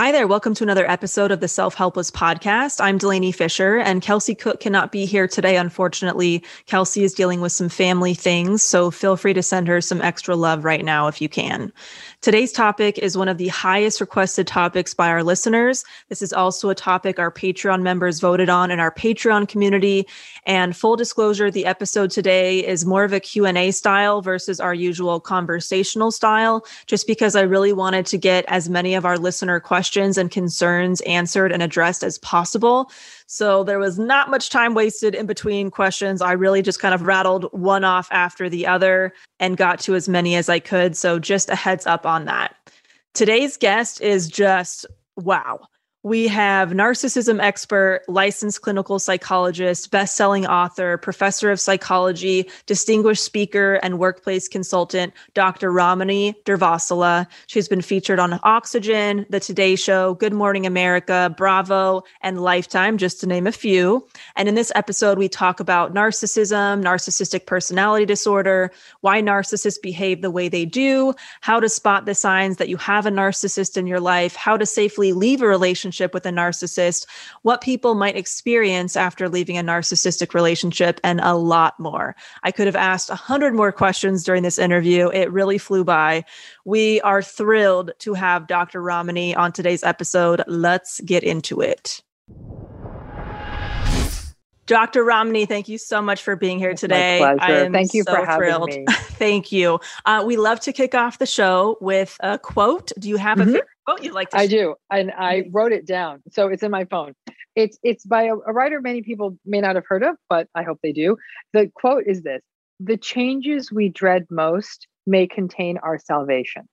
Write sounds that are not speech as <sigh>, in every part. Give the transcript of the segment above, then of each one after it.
Hi there. Welcome to another episode of the Self Helpless podcast. I'm Delanie Fischer, and Kelsey Cook cannot be here today. Unfortunately, Kelsey is dealing with some family things, so feel free to send her some extra love right now if you can. Today's topic is one of the highest requested topics by our listeners. This is also a topic our Patreon members voted on in our Patreon community. And full disclosure, the episode today is more of a Q&A style versus our usual conversational style, just because I really wanted to get as many of our listener questions and concerns answered and addressed as possible. So there was not much time wasted in between questions. I really just kind of rattled one off after the other and got to as many as I could. So just a heads up on that. Today's guest is just wow. We have narcissism expert, licensed clinical psychologist, best-selling author, professor of psychology, distinguished speaker, and workplace consultant, Dr. Ramani Durvasula. She's been featured on Oxygen, The Today Show, Good Morning America, Bravo, and Lifetime, just to name a few. And in this episode, we talk about narcissism, narcissistic personality disorder, why narcissists behave the way they do, how to spot the signs that you have a narcissist in your life, how to safely leave a relationship with a narcissist, what people might experience after leaving a narcissistic relationship, and a lot more. I could have asked a hundred more questions during this interview. It really flew by. We are thrilled to have Dr. Ramani on today's episode. Let's get into it. Dr. Ramani, thank you so much for being here today. My pleasure. I am Thank you so for having thrilled. me. <laughs> thank you. Uh, we love to kick off the show with a quote. Do you have a Mhm. favorite quote you'd like to I share? do, and I wrote it down, so it's in my phone. It's it's by a, a writer many people may not have heard of, but I hope they do. The quote is this: "The changes we dread most may contain our salvation."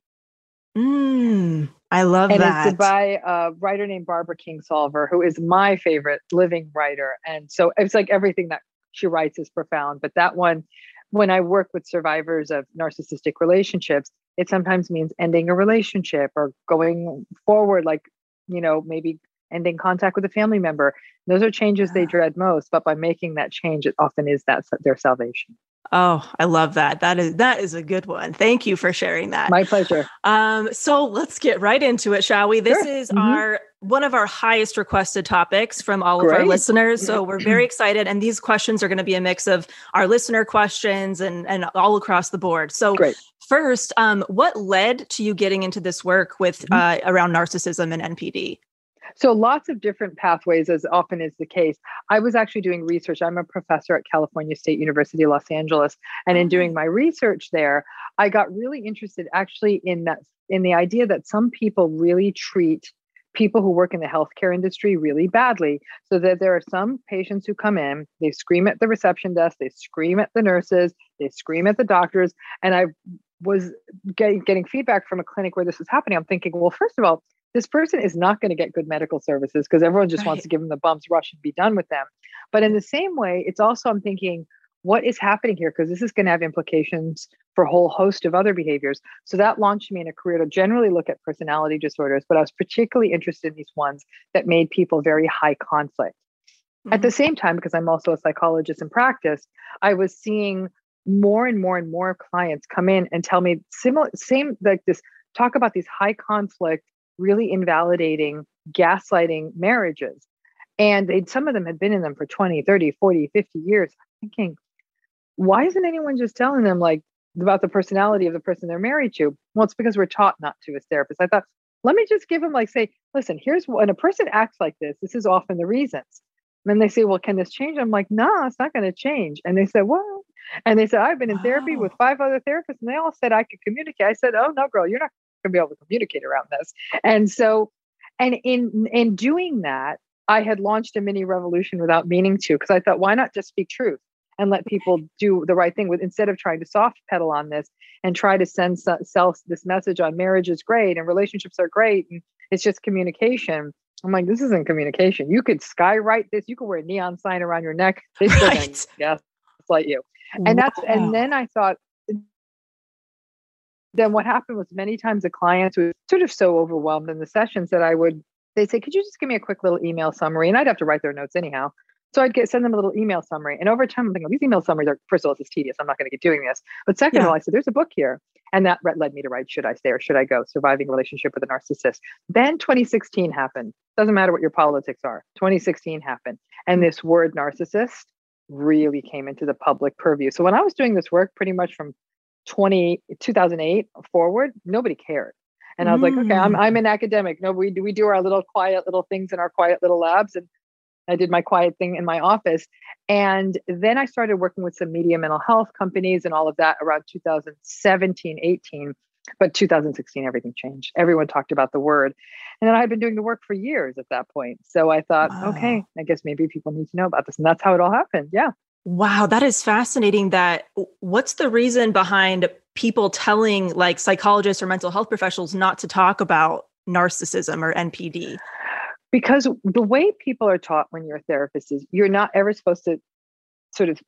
Mm, I love and that. it's by a writer named Barbara Kingsolver, who is my favorite living writer. And so it's like everything that she writes is profound. But that one, when I work with survivors of narcissistic relationships, it sometimes means ending a relationship or going forward, like, you know, maybe ending contact with a family member. Those are changes they dread most. But by making that change, it often is that their salvation. Oh, I love that. That is that is a good one. Thank you for sharing that. My pleasure. Um, so let's get right into it, shall we? This Sure. is Mhm. our one of our highest requested topics from all of our listeners. So we're very excited. And these questions are going to be a mix of our listener questions and, and all across the board. So Great. first, um, what led to you getting into this work with Mhm. uh, around narcissism and NPD? So lots of different pathways, as often is the case. I was actually doing research. I'm a professor at California State University, Los Angeles, and in doing mm-hmm. my research there, I got really interested actually in that in the idea that some people really treat people who work in the healthcare industry really badly. So that there are some patients who come in, they scream at the reception desk, they scream at the nurses, they scream at the doctors, and I was getting, getting feedback from a clinic where this was happening. I'm thinking, well, first of all, this person is not going to get good medical services because everyone just wants to give them the bumps rush and be done with them. But in the same way, it's also I'm thinking, what is happening here? Because this is going to have implications for a whole host of other behaviors. So that launched me in a career to generally look at personality disorders, but I was particularly interested in these ones that made people very high conflict. At the mm-hmm. same time, because I'm also a psychologist in practice, I was seeing more and more and more clients come in and tell me similar, same like this, talk about these high conflict, really invalidating, gaslighting marriages. And some of them had been in them for 20, 30, 40, 50 years. I'm thinking, why isn't anyone just telling them like about the personality of the person they're married to? Well, it's because we're taught not to as therapists. I thought, let me just give them like say, listen, here's when a person acts like this, this is often the reasons. And they say, well, can this change? I'm like, no, it's not going to change. And they said, what? And they said, I've been in therapy with five other therapists, and they all said I could communicate. I said, oh no, girl, you're not going to be able to communicate around this. And so, and in in doing that, I had launched a mini revolution without meaning to, because I thought, why not just speak truth and let people do the right thing with instead of trying to soft pedal on this and try to send sell this message on marriage is great and relationships are great and it's just communication. I'm like, this isn't communication. You could skywrite this. You could wear a neon sign around your neck. This <laughs> Right. doesn't gaslight you. And that's and then I thought then what happened was many times the clients were sort of so overwhelmed in the sessions that I would they'd say, Could you just give me a quick little email summary? And I'd have to write their notes anyhow. So I'd get send them a little email summary. And over time, I'm thinking, oh, these email summaries are first of all, this is tedious. I'm not going to keep doing this. But second of all, I said, there's a book here. And that led me to write Should I Stay or Should I Go? Surviving a Relationship with a Narcissist. Then 2016 happened. Doesn't matter what your politics are. 2016 happened. And this word narcissist really came into the public purview. So when I was doing this work pretty much from 20, 2008 forward, nobody cared. And I was like, okay, I'm, Mm. I'm an academic. No, we do, we do our little quiet little things in our quiet little labs. And I did my quiet thing in my office. And then I started working with some media mental health companies and all of that around 2017, 18. But 2016, everything changed. Everyone talked about the word. And then I had been doing the work for years at that point. So I thought, Wow. okay, I guess maybe people need to know about this. And that's how it all happened. Yeah. Wow, that is fascinating. That what's the reason behind people telling like psychologists or mental health professionals not to talk about narcissism or NPD? because the way people are taught when you're a therapist is you're not ever supposed to sort of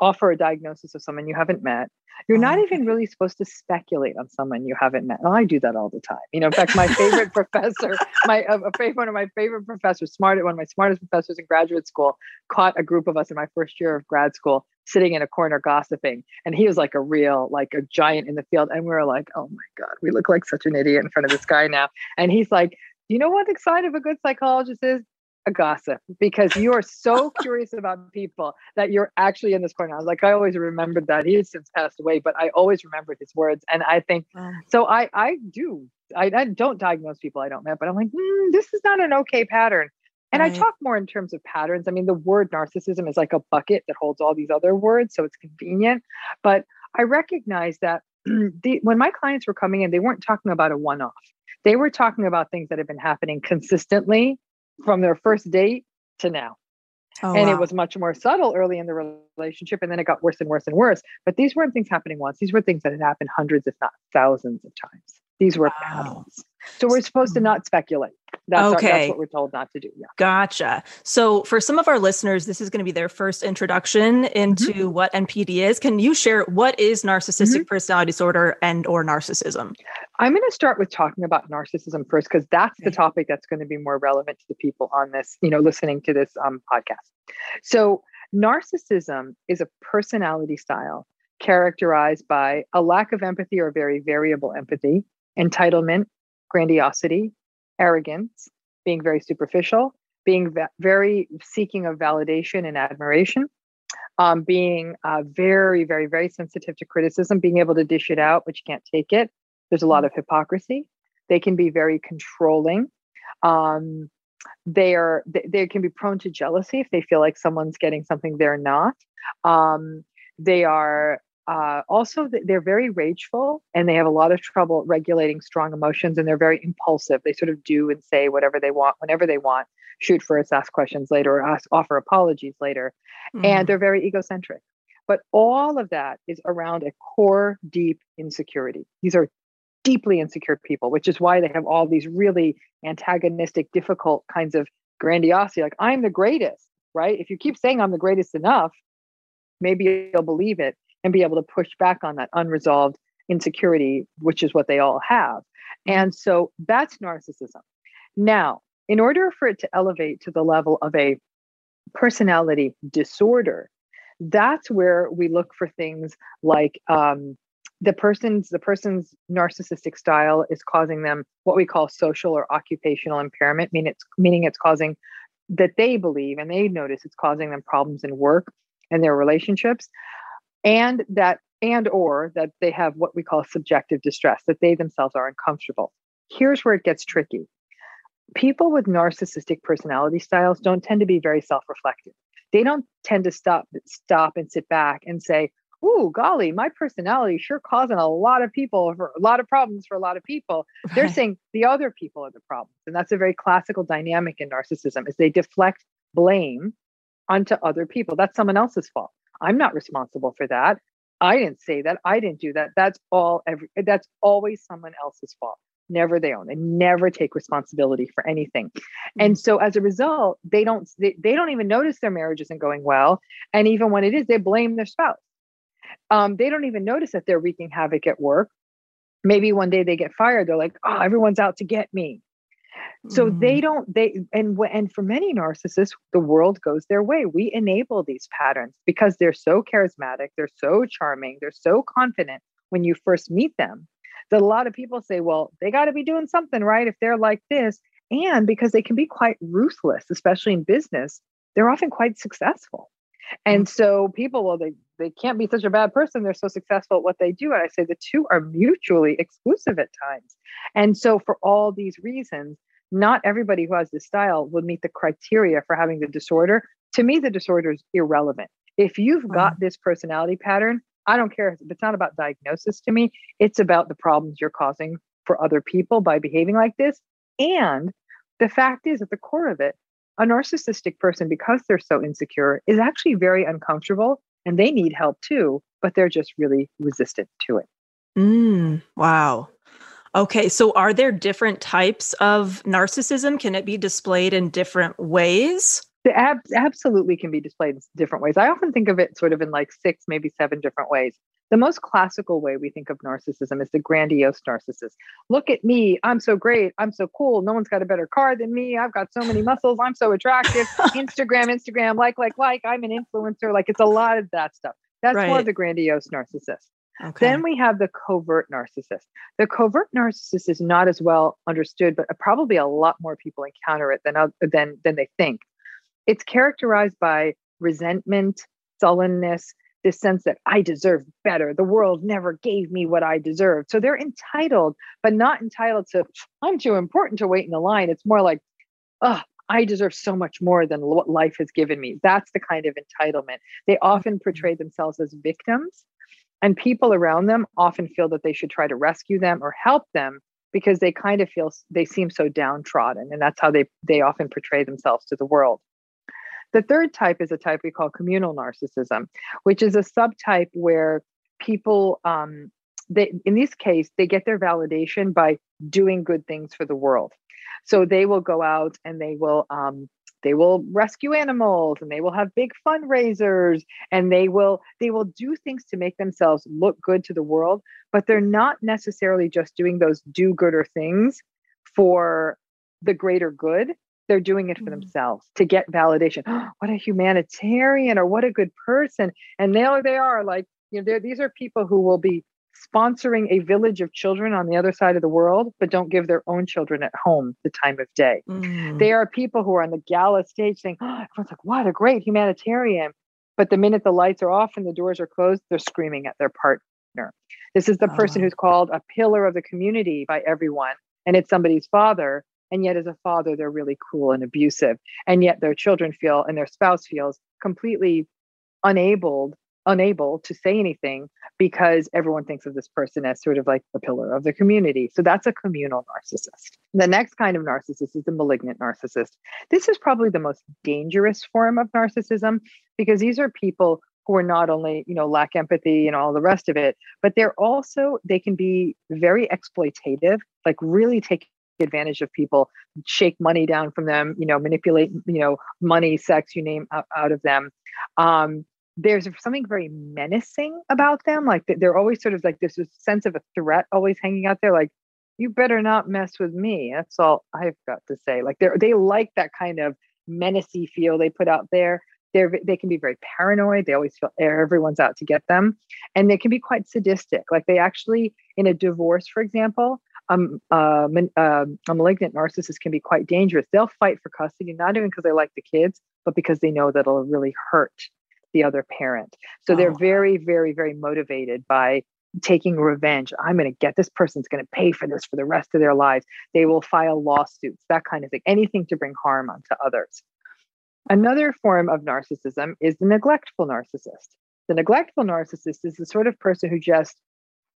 offer a diagnosis of someone you haven't met. You're not even really supposed to speculate on someone you haven't met. Oh, I do that all the time. You know, in fact, my favorite <laughs> professor, my uh, a favorite, one of my favorite professors, smart one of my smartest professors in graduate school, caught a group of us in my first year of grad school sitting in a corner gossiping, and he was like a real, like a giant in the field, and we were like, oh my god, we look like such an idiot in front of this guy now, and he's like, you know what the sign of a good psychologist is? A gossip, because you are so <laughs> curious about people that you're actually in this corner. I was like, I always remembered that. He has since passed away, but I always remembered his words. And I think so. I I do. I, I don't diagnose people I don't met, but I'm like, "Hmm, this is not an okay pattern. And I talk more in terms of patterns. I mean, the word narcissism is like a bucket that holds all these other words, so it's convenient. But I recognize that <clears throat> the, when my clients were coming in, they weren't talking about a one-off. They were talking about things that have been happening consistently from their first date to now. Oh, and wow. it was much more subtle early in the relationship and then it got worse and worse and worse. But these weren't things happening once. These were things that had happened hundreds if not thousands of times. These were Wow. patterns. So we're supposed to hmm. not speculate that's, our, Okay. that's what we're told not to do yeah Gotcha. So, for some of our listeners, this is going to be their first introduction into Mm-hmm. what NPD is. Can you share what is narcissistic personality disorder and or narcissism? i'm going to start with talking about narcissism first because that's the topic that's going to be more relevant to the people on this you know listening to this um, podcast so narcissism is a personality style characterized by a lack of empathy or very variable empathy entitlement grandiosity arrogance being very superficial being ve- very seeking of validation and admiration um, being uh, very very very sensitive to criticism being able to dish it out but you can't take it. There's a lot of hypocrisy. They can be very controlling. Um, they are they, they can be prone to jealousy if they feel like someone's getting something they're not. Um, they are uh, also they're very rageful and they have a lot of trouble regulating strong emotions and they're very impulsive. They sort of do and say whatever they want whenever they want. Shoot first, ask questions later, or ask, offer apologies later, Mm. and they're very egocentric. But all of that is around a core, deep insecurity. These are deeply insecure people, which is why they have all these really antagonistic, difficult kinds of grandiosity. Like, I'm the greatest, right? If you keep saying I'm the greatest enough, maybe you'll believe it and be able to push back on that unresolved insecurity, which is what they all have. And so that's narcissism. Now, in order for it to elevate to the level of a personality disorder, that's where we look for things like um, the person's the person's narcissistic style is causing them what we call social or occupational impairment, meaning it's meaning it's causing that they believe and they notice it's causing them problems in work and their relationships, and that and or that they have what we call subjective distress, that they themselves are uncomfortable. Here's where it gets tricky. People with narcissistic personality styles don't tend to be very self-reflective. They don't tend to stop stop and sit back and say, "Ooh, golly, my personality sure causing a lot of people for a lot of problems for a lot of people." They're saying the other people are the problems, and that's a very classical dynamic in narcissism. Is they deflect blame onto other people. That's someone else's fault. I'm not responsible for that. I didn't say that. I didn't do that. That's all. Every that's always someone else's fault. Never their own. They never take responsibility for anything. And so as a result, they don't they, they don't even notice their marriage isn't going well. And even when it is, they blame their spouse. Um, they don't even notice that they're wreaking havoc at work. Maybe one day they get fired. They're like, oh, everyone's out to get me. So Mm. they don't they and and for many narcissists, the world goes their way. We enable these patterns because they're so charismatic, they're so charming, they're so confident when you first meet them. That a lot of people say, well, they got to be doing something right if they're like this. And because they can be quite ruthless, especially in business, they're often quite successful. And so people, well, they they can't be such a bad person. They're so successful at what they do. And I say the two are mutually exclusive at times. And so for all these reasons, not everybody who has this style would meet the criteria for having the disorder. To me, the disorder is irrelevant. If you've got this personality pattern, I don't care. It's not about diagnosis to me. It's about the problems you're causing for other people by behaving like this. And the fact is, at the core of it, a narcissistic person, because they're so insecure, is actually very uncomfortable and they need help too, but they're just really resistant to it. Mm, wow. Okay, so are there different types of narcissism? Can it be displayed in different ways? Ab- absolutely can be displayed in different ways. I often think of it sort of in like six, maybe seven different ways. The most classical way we think of narcissism is the grandiose narcissist. Look at me. I'm so great. I'm so cool. No one's got a better car than me. I've got so many muscles. I'm so attractive. <laughs> Instagram, Instagram, like, like, like. I'm an influencer. Like, it's a lot of that stuff. That's more Right. of the grandiose narcissist. Okay. Then we have the covert narcissist. The covert narcissist is not as well understood, but probably a lot more people encounter it than than than they think. It's characterized by resentment, sullenness, this sense that I deserve better. The world never gave me what I deserved. So they're entitled, but not entitled to I'm too important to wait in the line. It's more like, oh, I deserve so much more than what life has given me. That's the kind of entitlement. They often mm-hmm. portray themselves as victims and people around them often feel that they should try to rescue them or help them because they kind of feel they seem so downtrodden and that's how they they often portray themselves to the world. The third type is a type we call communal narcissism which is a subtype where people um they in this case they get their validation by doing good things for the world. So they will go out and they will um they will rescue animals and they will have big fundraisers and they will they will do things to make themselves look good to the world but they're not necessarily just doing those do-gooder things for the greater good. They're doing it for Mm. themselves to get validation. <gasps> What a humanitarian or what a good person. And there they are like you know these are people who will be sponsoring a village of children on the other side of the world but don't give their own children at home the time of day Mm. they are people who are on the gala stage saying, oh, <gasps> everyone's like, what a great humanitarian. But the minute the lights are off and the doors are closed, they're screaming at their partner. This is the person Oh. who's called a pillar of the community by everyone, and it's somebody's father. and yet as a father they're really cruel and abusive and yet their children feel and their spouse feels completely unable unable to say anything because everyone thinks of this person as sort of like the pillar of the community. So that's a communal narcissist. The next kind of narcissist is the malignant narcissist. This is probably the most dangerous form of narcissism because these are people who are not only, you know, lack empathy and all the rest of it, but they're also they can be very exploitative, like really take advantage of people, shake money down from them, you know, manipulate, you know, money, sex, you name out, out of them. Um, there's something very menacing about them. Like they're always sort of like this sense of a threat always hanging out there. Like you better not mess with me. That's all I've got to say. Like they they like that kind of menacing feel they put out there. They're they can be very paranoid. They always feel everyone's out to get them, and they can be quite sadistic. Like they actually in a divorce, for example, um, uh, uh, a malignant narcissist can be quite dangerous. They'll fight for custody, not even because they like the kids, but because they know that it'll really hurt the other parent. So oh. they're very, very, very motivated by taking revenge. I'm going to get this person's going to pay for this for the rest of their lives. They will file lawsuits, that kind of thing, anything to bring harm onto others. Another form of narcissism is the neglectful narcissist. The neglectful narcissist is the sort of person who just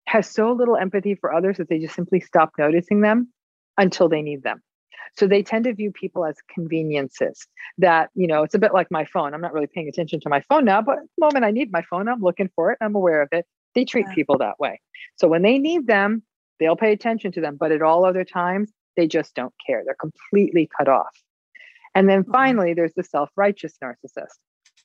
has so little empathy for others that they just simply stop noticing them until they need them. So they tend to view people as conveniences that, you know, it's a bit like my phone. I'm not really paying attention to my phone now, but the moment I need my phone, I'm looking for it. I'm aware of it. They treat yeah. people that way. So when they need them, they'll pay attention to them. But at all other times, they just don't care. They're completely cut off. And then mm-hmm. finally, there's the self righteous narcissist.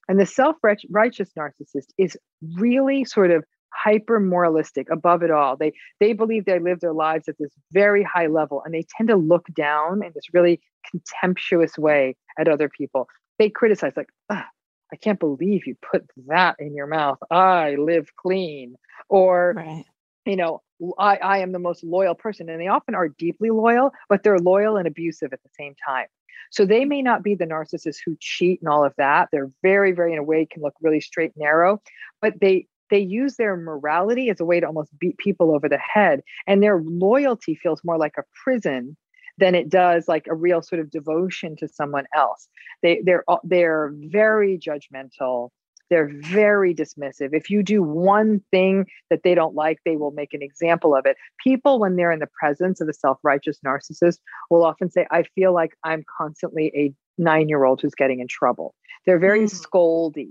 And the self righteous narcissist is really sort of hyper moralistic above it all. They they believe they live their lives at this very high level and they tend to look down in this really contemptuous way at other people. They criticize like i can't believe you put that in your mouth. I live clean. Or right. you know I, I am the most loyal person and they often are deeply loyal but they're loyal and abusive at the same time. So they may not be the narcissists who cheat and all of that. They're very, very in a way can look really straight and narrow, but they they use their morality as a way to almost beat people over the head. And their loyalty feels more like a prison than it does like a real sort of devotion to someone else. They they're they're very judgmental. They're very dismissive. If you do one thing that they don't like, they will make an example of it. People, when they're in the presence of a self righteous narcissist, will often say, I feel like I'm constantly a nine year old who's getting in trouble. They're very mm. scoldy.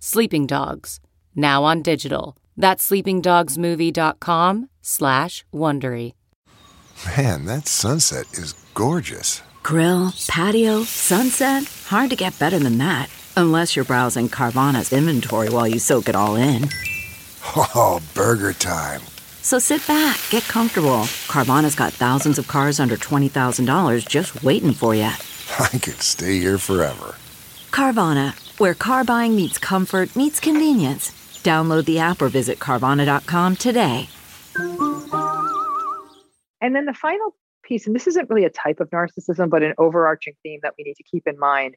Sleeping Dogs, now on digital. That's sleepingdogsmovie.com slash Wondery. Man, that sunset is gorgeous. Grill, patio, sunset. Hard to get better than that. Unless you're browsing Carvana's inventory while you soak it all in. Oh, burger time. So sit back, get comfortable. Carvana's got thousands of cars under $20,000 just waiting for you. <laughs> I could stay here forever. Carvana where car buying meets comfort, meets convenience. Download the app or visit Carvana.com today. And then the final piece, and this isn't really a type of narcissism, but an overarching theme that we need to keep in mind,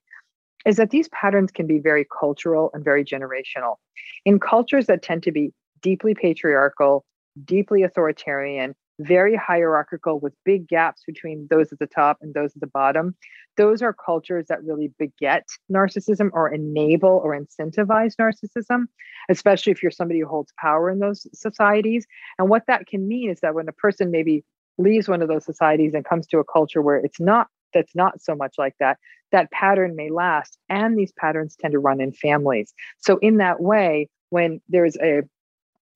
is that these patterns can be very cultural and very generational. In cultures that tend to be deeply patriarchal, deeply authoritarian, very hierarchical with big gaps between those at the top and those at the bottom. Those are cultures that really beget narcissism or enable or incentivize narcissism, especially if you're somebody who holds power in those societies. And what that can mean is that when a person maybe leaves one of those societies and comes to a culture where it's not that's not so much like that that pattern may last and these patterns tend to run in families so in that way when there's a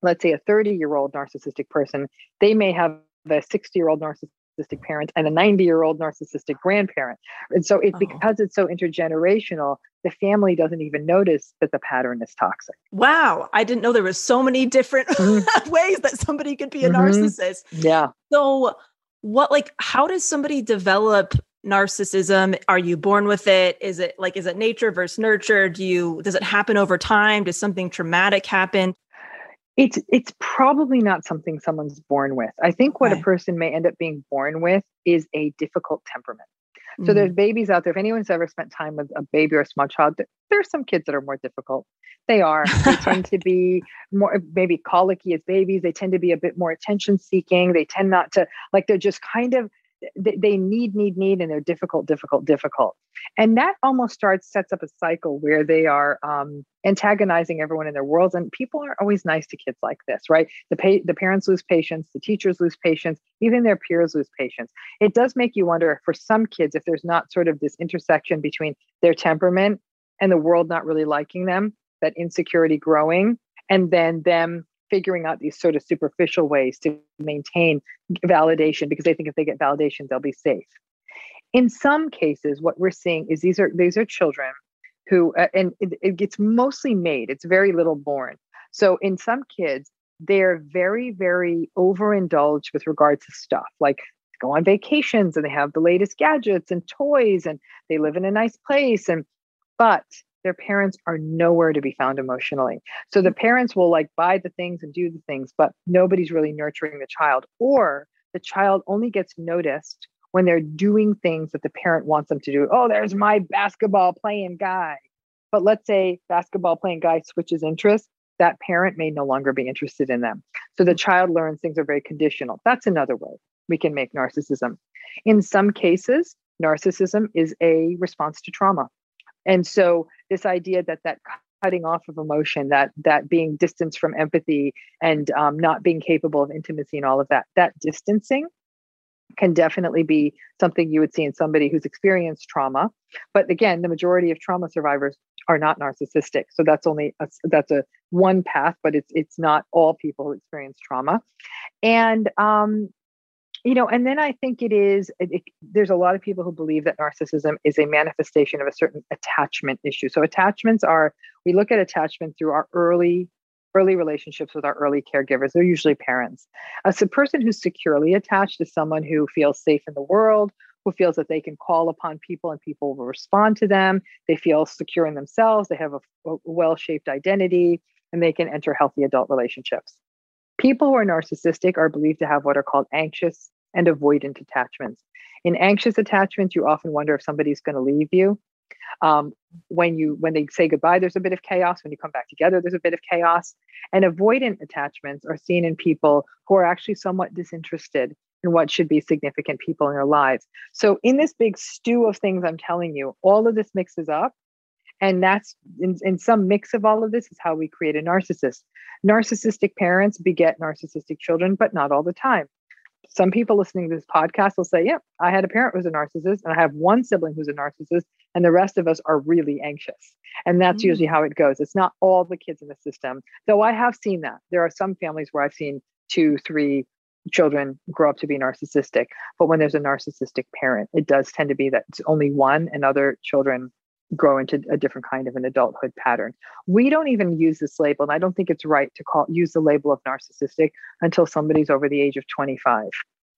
let's say a 30 year old narcissistic person, they may have a 60 year old narcissistic parent and a 90 year old narcissistic grandparent. And so it's oh. because it's so intergenerational, the family doesn't even notice that the pattern is toxic. Wow. I didn't know there was so many different mm-hmm. <laughs> ways that somebody could be a mm-hmm. narcissist. Yeah. So what like how does somebody develop narcissism? Are you born with it? Is it like is it nature versus nurture? Do you does it happen over time? Does something traumatic happen? It's it's probably not something someone's born with. I think what Okay. a person may end up being born with is a difficult temperament. So Mm. there's babies out there. If anyone's ever spent time with a baby or a small child, there's some kids that are more difficult. They are. They tend to be more maybe colicky as babies. They tend to be a bit more attention seeking. They tend not to like they're just kind of they, need need need and they're difficult difficult difficult. And that almost starts sets up a cycle where they are um, antagonizing everyone in their worlds. And people aren't always nice to kids like this, right? The pa- the parents lose patience, the teachers lose patience, even their peers lose patience it does make you wonder for some kids if there's not sort of this intersection between their temperament and the world not really liking them, that insecurity growing, and then them figuring out these sort of superficial ways to maintain validation because they think if they get validation, they'll be safe. In some cases, what we're seeing is these are these are children who, uh, and it, it gets mostly made. It's very little born. So in some kids, they're very, very overindulged with regards to stuff like go on vacations and they have the latest gadgets and toys and they live in a nice place and but their parents are nowhere to be found emotionally. So the mm. parents will like buy the things and do the things but nobody's really nurturing the child or the child only gets noticed when they're doing things that the parent wants them to do. Oh there's my basketball playing guy. But let's say basketball playing guy switches interests that parent may no longer be interested in them. So the mm. child learns things are very conditional. That's another way we can make narcissism. In some cases, narcissism is a response to trauma. And so this idea that that cutting off of emotion, that that being distanced from empathy and um, not being capable of intimacy and all of that, that distancing can definitely be something you would see in somebody who's experienced trauma. But again, the majority of trauma survivors are not narcissistic. So that's only a, that's a one path, but it's it's not all people who experience trauma. And um, you know and then i think it is it, it- there's a lot of people who believe that narcissism is a manifestation of a certain attachment issue. So attachments are we look at attachment through our early early relationships with our early caregivers. They're usually parents. A person who's securely attached is someone who feels safe in the world who feels that they can call upon people and people will respond to them they feel secure in themselves they have a, a well-shaped identity and they can enter healthy adult relationships. People who are narcissistic are believed to have what are called anxious and avoidant attachments. In anxious attachments, you often wonder if somebody's going to leave you. Um, when you when they say goodbye, there's a bit of chaos. When you come back together, there's a bit of chaos. And avoidant attachments are seen in people who are actually somewhat disinterested in what should be significant people in their lives. So in this big stew of things I'm telling you, all of this mixes up. And that's in, in some mix of all of this is how we create a narcissist. Narcissistic parents beget narcissistic children, but not all the time. Some people listening to this podcast will say, Yeah, I had a parent who's a narcissist, and I have one sibling who's a narcissist, and the rest of us are really anxious. And that's Mm. usually how it goes. It's not all the kids in the system, though I have seen that. There are some families where I've seen two, three children grow up to be narcissistic. But when there's a narcissistic parent, it does tend to be that it's only one, and other children grow into a different kind of an adulthood pattern. We don't even use this label, and I don't think it's right to call use the label of narcissistic until somebody's over the age of 25.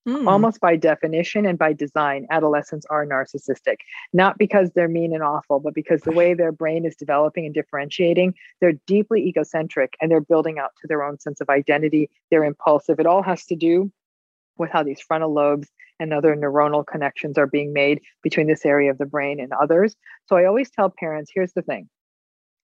Mm. Almost by definition and by design, adolescents are narcissistic, not because they're mean and awful, but because the way their brain is developing and differentiating, they're deeply egocentric and they're building out to their own sense of identity. They're impulsive. It all has to do with how these frontal lobes and other neuronal connections are being made between this area of the brain and others. So I always tell parents here's the thing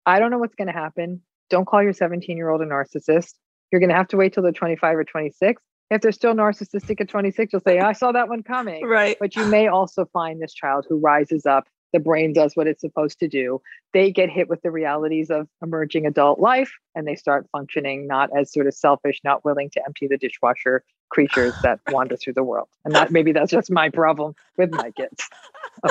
I don't know what's going to happen. Don't call your 17 year old a narcissist. You're going to have to wait till they're 25 or 26. If they're still narcissistic at 26, you'll say, I saw that one coming. right. But you may also find this child who rises up, the brain does what it's supposed to do. They get hit with the realities of emerging adult life and they start functioning not as sort of selfish, not willing to empty the dishwasher creatures that wander through the world. And that maybe that's just my problem with my kids. <laughs>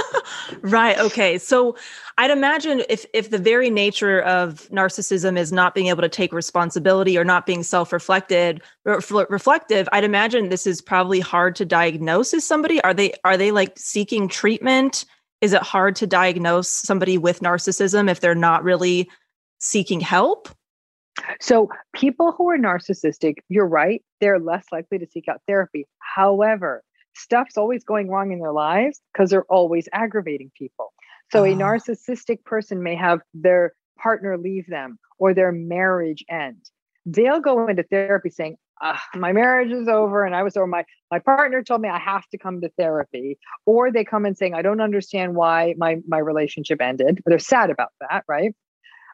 Right. Okay. So I'd imagine if if the very nature of narcissism is not being able to take responsibility or not being self-reflected refl- reflective, I'd imagine this is probably hard to diagnose as somebody. Are they are they like seeking treatment? Is it hard to diagnose somebody with narcissism if they're not really seeking help? So people who are narcissistic, you're right, they're less likely to seek out therapy. However, stuff's always going wrong in their lives because they're always aggravating people. So a Ah. narcissistic person may have their partner leave them or their marriage end. They'll go into therapy saying, my marriage is over and I was over my my partner told me I have to come to therapy or they come in saying I don't understand why my my relationship ended. They're sad about that, right?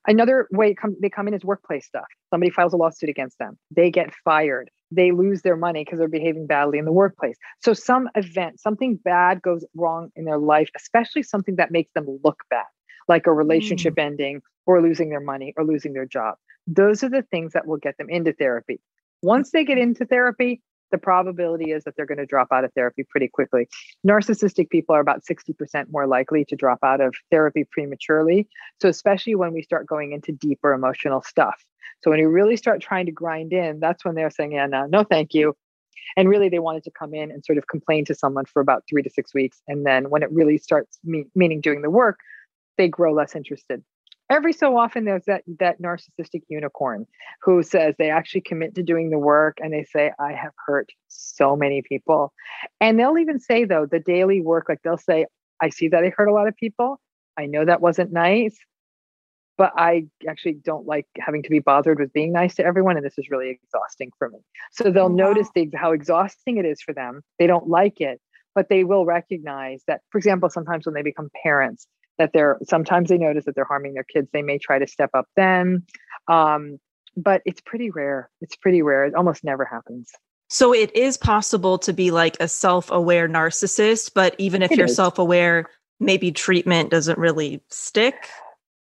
Another way come, they come in is workplace stuff. Somebody files a lawsuit against them. They get fired. They lose their money because they're behaving badly in the workplace. So some event, something bad goes wrong in their life, especially something that makes them look bad, like a relationship mm. ending or losing their money or losing their job. Those are the things that will get them into therapy. Once they get into therapy, the probability is that they're going to drop out of therapy pretty quickly. Narcissistic people are about 60% more likely to drop out of therapy prematurely. So, especially when we start going into deeper emotional stuff. So, when you really start trying to grind in, that's when they're saying, Yeah, no, no, thank you. And really, they wanted to come in and sort of complain to someone for about three to six weeks. And then when it really starts me- meaning doing the work, they grow less interested. Every so often, there's that that narcissistic unicorn who says they actually commit to doing the work and they say, I have hurt so many people. And they'll even say, though, the daily work, like they'll say, I see that I hurt a lot of people. I know that wasn't nice, but I actually don't like having to be bothered with being nice to everyone. And this is really exhausting for me. So they'll notice the, how exhausting it is for them. They don't like it, but they will recognize that, for example, sometimes when they become parents, that they're sometimes they notice that they're harming their kids. They may try to step up then. Um, but it's pretty rare. It's pretty rare. It almost never happens. So it is possible to be like a self-aware narcissist, but even if It you're is. self-aware, maybe treatment doesn't really stick.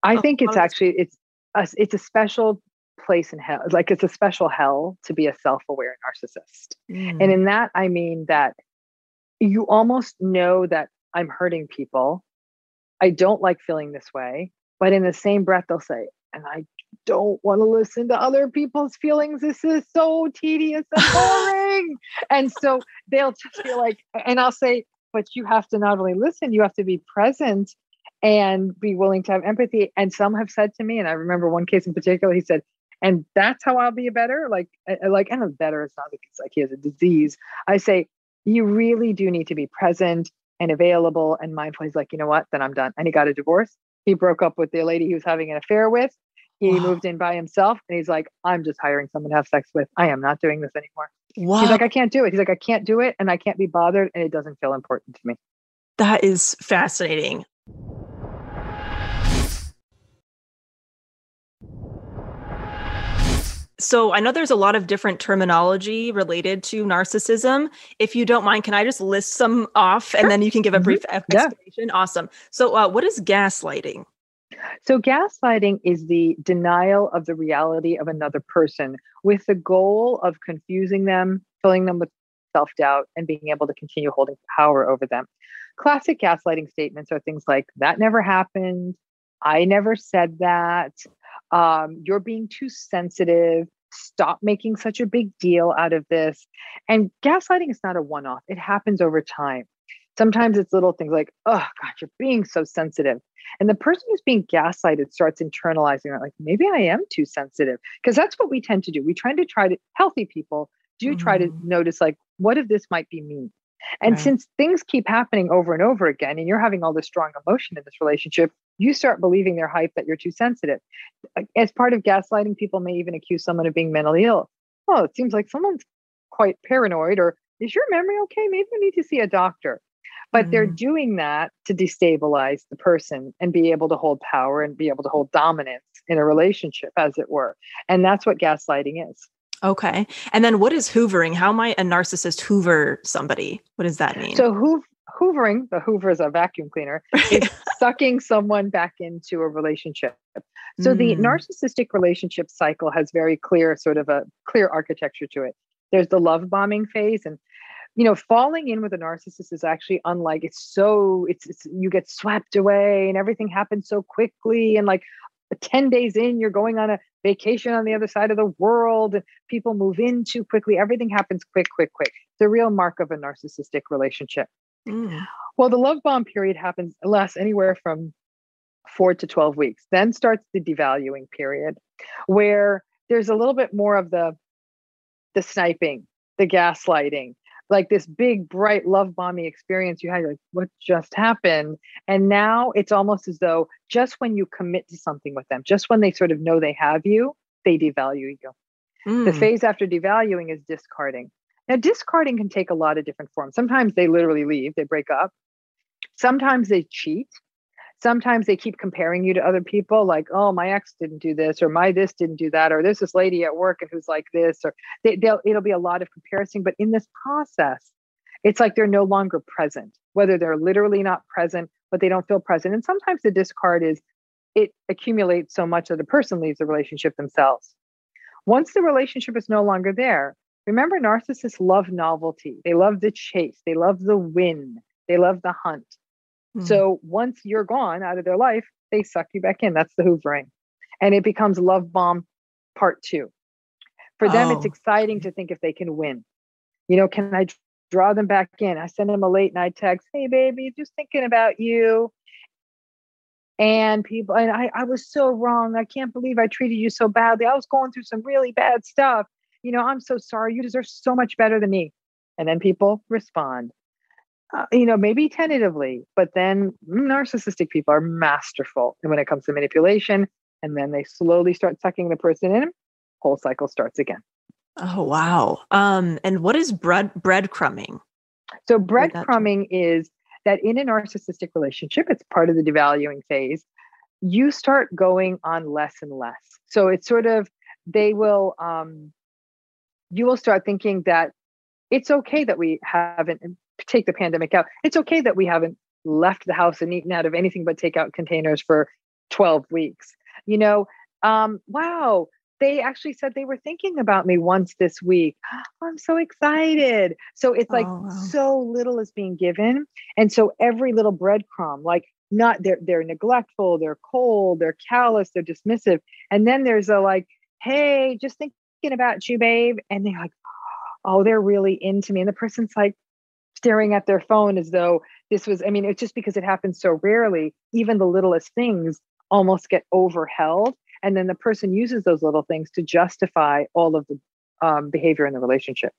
I Oh, think it's does- actually it's a, it's a special place in hell. Like it's a special hell to be a self-aware narcissist. Mm. And in that, I mean that you almost know that I'm hurting people. I don't like feeling this way. But in the same breath, they'll say, and I don't want to listen to other people's feelings. This is so tedious and <laughs> boring. and so they'll just feel like, and I'll say, but you have to not only listen, you have to be present and be willing to have empathy. And some have said to me, and I remember one case in particular, he said, and that's how I'll be a better, like, uh, like, and a better, it's not like it's like he has a disease. I say, you really do need to be present and available and mindful. He's like, you know what? Then I'm done. And he got a divorce. He broke up with the lady he was having an affair with. He Wow. moved in by himself and he's like, I'm just hiring someone to have sex with. I am not doing this anymore. wow, He's like, I can't do it. He's like, I can't do it and I can't be bothered and it doesn't feel important to me. that is fascinating. So I know there's a lot of different terminology related to narcissism. If you don't mind, can I just list some off and then you can give a Mhm. brief Yeah. explanation? Awesome. So uh, what is gaslighting? So, gaslighting is the denial of the reality of another person with the goal of confusing them, filling them with self doubt, and being able to continue holding power over them. Classic gaslighting statements are things like, that never happened. I never said that. Um, you're being too sensitive. Stop making such a big deal out of this. And gaslighting is not a one off, it happens over time. Sometimes it's little things like, oh, God, you're being so sensitive. And the person who's being gaslighted starts internalizing that, like, maybe I am too sensitive. Because that's what we tend to do. We try to try to, healthy people do try to Mhm. notice, like, what if this might be me? And Right. since things keep happening over and over again, and you're having all this strong emotion in this relationship, you start believing their hype that you're too sensitive. As part of gaslighting, people may even accuse someone of being mentally ill. Oh, it seems like someone's quite paranoid, or is your memory okay? Maybe we need to see a doctor. But they're mm. doing that to destabilize the person and be able to hold power and be able to hold dominance in a relationship, as it were. And that's what gaslighting is. Okay. And then what is hoovering? How might a narcissist hoover somebody? What does that mean? So hoof- hoovering, the hoover is a vacuum cleaner, is <laughs> sucking someone back into a relationship. So the Mm. narcissistic relationship cycle has very clear sort of a clear architecture to it. There's the love bombing phase and you know falling in with a narcissist is actually unlike it's so it's, it's you get swept away and everything happens so quickly and like 10 days in you're going on a vacation on the other side of the world and people move in too quickly everything happens quick quick quick the real mark of a narcissistic relationship Mm. well, the love bomb period happens lasts anywhere from four to 12 weeks. Then starts the devaluing period where there's a little bit more of the the sniping, the gaslighting. like this big, bright love bombing experience you had. You're like, what just happened? And now it's almost as though just when you commit to something with them, just when they sort of know they have you, they devalue you. The Mm. phase after devaluing is discarding. Now, discarding can take a lot of different forms. Sometimes they literally leave, they break up. Sometimes they cheat. Sometimes they keep comparing you to other people, like, oh, my ex didn't do this, or my this didn't do that, or there's this lady at work and who's like this, or they, they'll, it'll be a lot of comparison. But in this process, it's like they're no longer present, whether they're literally not present, but they don't feel present. And sometimes the discard is it accumulates so much that a person leaves the relationship themselves. Once the relationship is no longer there, remember narcissists love novelty. They love the chase. They love the win. They love the hunt. Mm. So once you're gone out of their life, they suck you back in. That's the hoovering. And it becomes love bomb part two. For them, it's Oh, exciting to think if they can win. You know, can I draw them back in? I send them a late night text. Hey, baby, just thinking about you. And people, and I, I was so wrong. I can't believe I treated you so badly. I was going through some really bad stuff. You know, I'm so sorry. You deserve so much better than me. And then people respond uh, you know, maybe tentatively, but then narcissistic people are masterful when it comes to manipulation. And then they slowly start sucking the person in. Whole cycle starts again. oh wow. Um, and what is bread breadcrumbing? So breadcrumbing is that in a narcissistic relationship, it's part of the devaluing phase. You start going on less and less. So it's sort of they will um you will start thinking that it's okay that we haven't take the pandemic out. It's okay that we haven't left the house and eaten out of anything but takeout containers for 12 weeks. You know, um, wow, they actually said they were thinking about me once this week. <gasps> I'm so excited. So it's like Oh, wow. so little is being given. And so every little breadcrumb, like not they're they're neglectful, they're cold, they're callous, they're dismissive. And then there's a like, hey, just about you, babe. And they're like, oh, they're really into me. And the person's like staring at their phone as though this was, I mean, it's just because it happens so rarely, even the littlest things almost get overheld. And then the person uses those little things to justify all of the um, behavior in the relationship.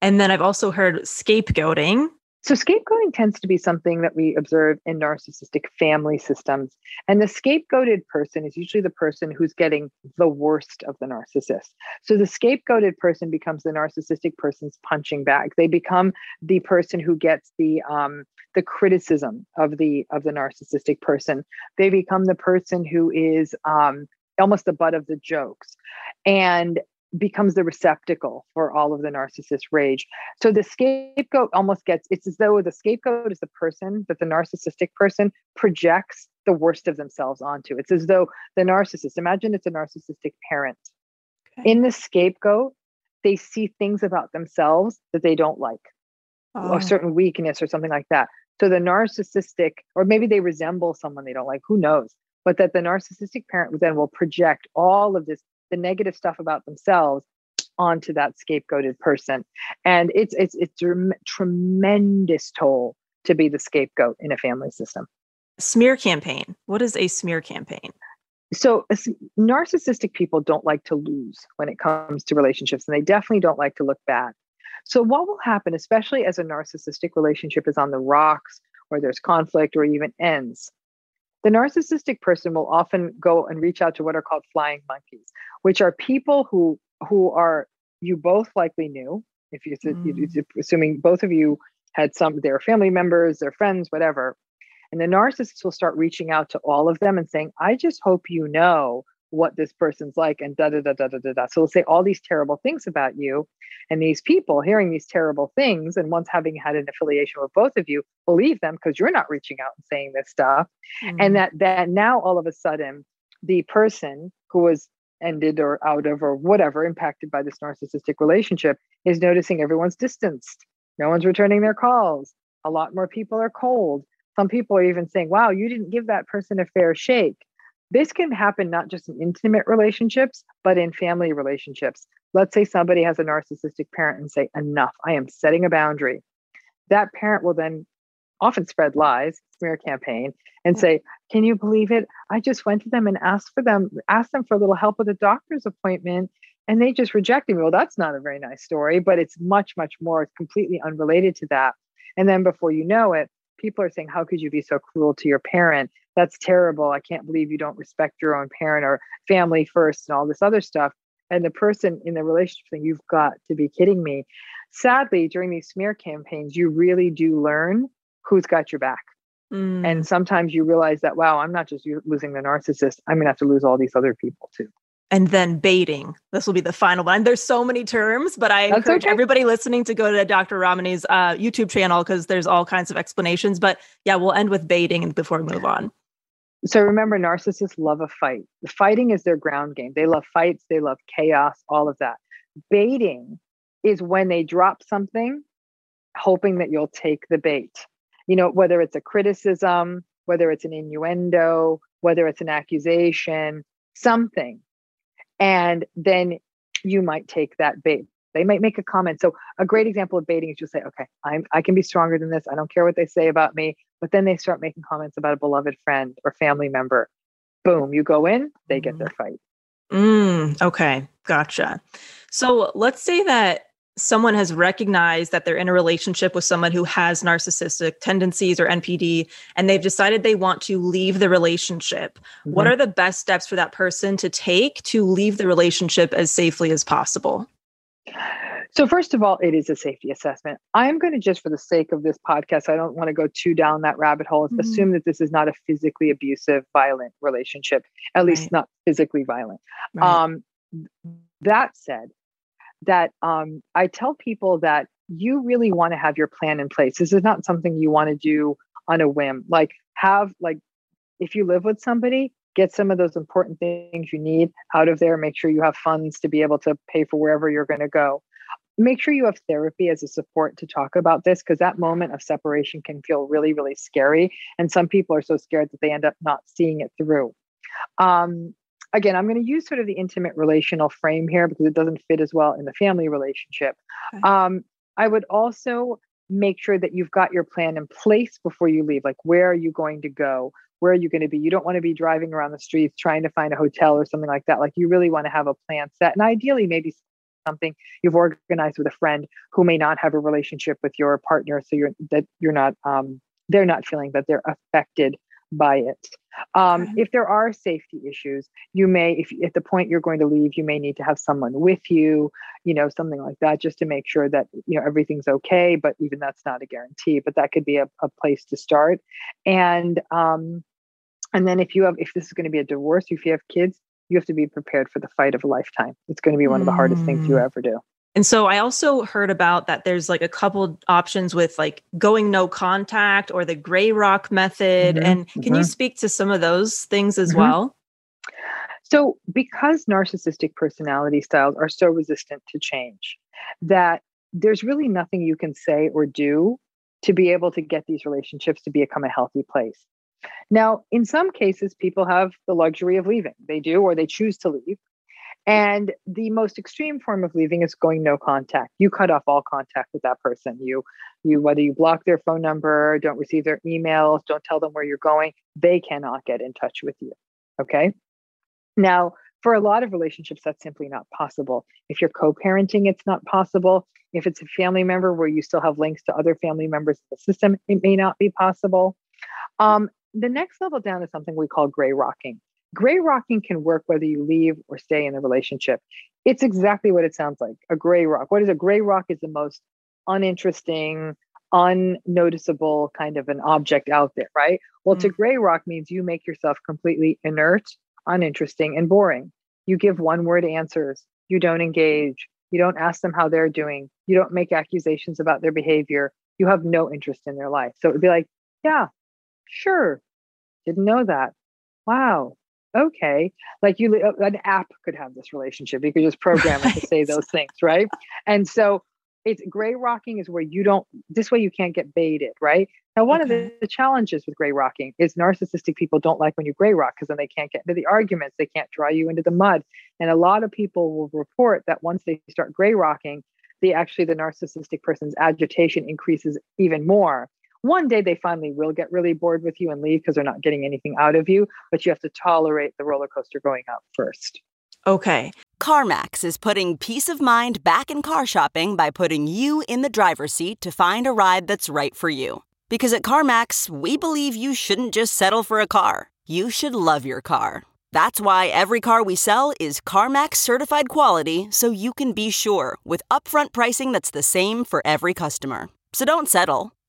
And then I've also heard scapegoating. So, scapegoating tends to be something that we observe in narcissistic family systems. And the scapegoated person is usually the person who's getting the worst of the narcissist. So, the scapegoated person becomes the narcissistic person's punching bag. They become the person who gets the um, the criticism of the of the narcissistic person. They become the person who is um, almost the butt of the jokes, and becomes the receptacle for all of the narcissist rage. So the scapegoat almost gets it's as though the scapegoat is the person that the narcissistic person projects the worst of themselves onto. It's as though the narcissist, imagine it's a narcissistic parent. Okay. In the scapegoat, they see things about themselves that they don't like, Oh, ah. a certain weakness or something like that. So the narcissistic, or maybe they resemble someone they don't like, who knows? But that the narcissistic parent then will project all of this, the negative stuff about themselves onto that scapegoated person. And it's it's it's a tremendous toll to be the scapegoat in a family system. smear campaign. What is a smear campaign? so uh, narcissistic people don't like to lose when it comes to relationships and they definitely don't like to look bad so what will happen especially as a narcissistic relationship is on the rocks or there's conflict or even ends the narcissistic person will often go and reach out to what are called flying monkeys which are people who who are you both likely knew if you Mm. assuming both of you had some their family members their friends whatever and the narcissist will start reaching out to all of them and saying, I just hope you know what this person's like, and da da da da da da da. So they'll say all these terrible things about you. And these people hearing these terrible things, and once having had an affiliation with both of you, believe them because you're not reaching out and saying this stuff. Mm. And that that now all of a sudden, the person who was ended or out of or whatever impacted by this narcissistic relationship is noticing everyone's distanced. No one's returning their calls. A lot more people are cold some people are even saying, wow, you didn't give that person a fair shake. This can happen not just in intimate relationships, but in family relationships. Let's say somebody has a narcissistic parent and say, enough, I am setting a boundary. That parent will then often spread lies, smear campaign, and say, Can you believe it? I just went to them and asked for them, asked them for a little help with a doctor's appointment. and they just rejected me. Well, that's not a very nice story, but it's much, much more completely unrelated to that. And then before you know it, people are saying, How could you be so cruel to your parent? That's terrible. I can't believe you don't respect your own parent or family first and all this other stuff. And the person in the relationship saying, You've got to be kidding me. Sadly, during these smear campaigns, you really do learn who's got your back. Mm. And sometimes you realize that, wow, I'm not just losing the narcissist, I'm going to have to lose all these other people too. and then baiting. This will be the final one. There's so many terms, but I That's encourage okay. everybody listening to go to Dr. Ramani's uh, YouTube channel because there's all kinds of explanations. But yeah, we'll end with baiting before we move on. So remember, narcissists love a fight. The fighting is their ground game. They love fights, they love chaos, all of that. Baiting is when they drop something, hoping that you'll take the bait. You know, whether it's a criticism, whether it's an innuendo, whether it's an accusation, something. And then you might take that bait. They might make a comment. So a great example of baiting is just say, okay, I'm I can be stronger than this. I don't care what they say about me. But then they start making comments about a beloved friend or family member. Boom, you go in, they get their fight. Mm, okay, gotcha. So let's say that someone has recognized that they're in a relationship with someone who has narcissistic tendencies or NPD, and they've decided they want to leave the relationship. What Mhm. are the best steps for that person to take to leave the relationship as safely as possible? So first of all, it is a safety assessment. I'm going to just for the sake of this podcast, I don't want to go too down that rabbit hole. Mhm. Assume that this is not a physically abusive, violent relationship, at least not physically violent. Right. Um, that said, that um, I tell people that you really want to have your plan in place. This is not something you want to do on a whim. Like have like if you live with somebody, get some of those important things you need out of there. Make sure you have funds to be able to pay for wherever you're going to go. Make sure you have therapy as a support to talk about this because that moment of separation can feel really, really scary. And some people are so scared that they end up not seeing it through. Um, again, I'm going to use sort of the intimate relational frame here because it doesn't fit as well in the family relationship. Okay. Um, I would also make sure that you've got your plan in place before you leave. Like, where are you going to go? Where are you going to be? You don't want to be driving around the streets trying to find a hotel or something like that. Like, you really want to have a plan set. And ideally, maybe something you've organized with a friend who may not have a relationship with your partner. So you're that you're not um, they're not feeling that they're affected by it. Um, Okay. If there are safety issues, you may, if at the point you're going to leave, you may need to have someone with you, you know, something like that, just to make sure that you know everything's okay. But even that's not a guarantee. But that could be a, a place to start. And um, and then if you have, if this is going to be a divorce, if you have kids, you have to be prepared for the fight of a lifetime. It's going to be one of the hardest things you Mm. ever do. And so I also heard about that there's like a couple options with like going no contact or the gray rock method. Mhm, And can you mhm. speak to some of those things as Mhm. well? So, because narcissistic personality styles are so resistant to change, that there's really nothing you can say or do to be able to get these relationships to become a healthy place. Now, in some cases, people have the luxury of leaving. They do, or they choose to leave. And the most extreme form of leaving is going no contact. You cut off all contact with that person. You, you whether you block their phone number, don't receive their emails, don't tell them where you're going, they cannot get in touch with you. Okay. Now, for a lot of relationships, that's simply not possible. If you're co parenting, it's not possible. If it's a family member where you still have links to other family members in the system, it may not be possible. Um, the next level down is something we call gray rocking. Gray rocking can work whether you leave or stay in the relationship. It's exactly what it sounds like a gray rock. What is a gray rock? Is the most uninteresting, unnoticeable kind of an object out there, right? Well, to mm. gray rock means you make yourself completely inert, uninteresting, and boring. You give one word answers. You don't engage. You don't ask them how they're doing. You don't make accusations about their behavior. You have no interest in their life. So it'd be like, yeah, sure. Didn't know that. Wow. Okay. Like you, uh, an app could have this relationship. You could just program it to say those things, right? And so it's gray rocking is where you don't, this way you can't get baited, right? Now, one of the, the challenges with gray rocking is narcissistic people don't like when you gray rock because then they can't get into the arguments. They can't draw you into the mud. And a lot of people will report that once they start gray rocking, the actually the narcissistic person's agitation increases even more. One day they finally will get really bored with you and leave because they're not getting anything out of you, but you have to tolerate the roller coaster going up first. Okay. CarMax is putting peace of mind back in car shopping by putting you in the driver's seat to find a ride that's right for you. Because at CarMax, we believe you shouldn't just settle for a car, you should love your car. That's why every car we sell is CarMax certified quality so you can be sure with upfront pricing that's the same for every customer. So don't settle.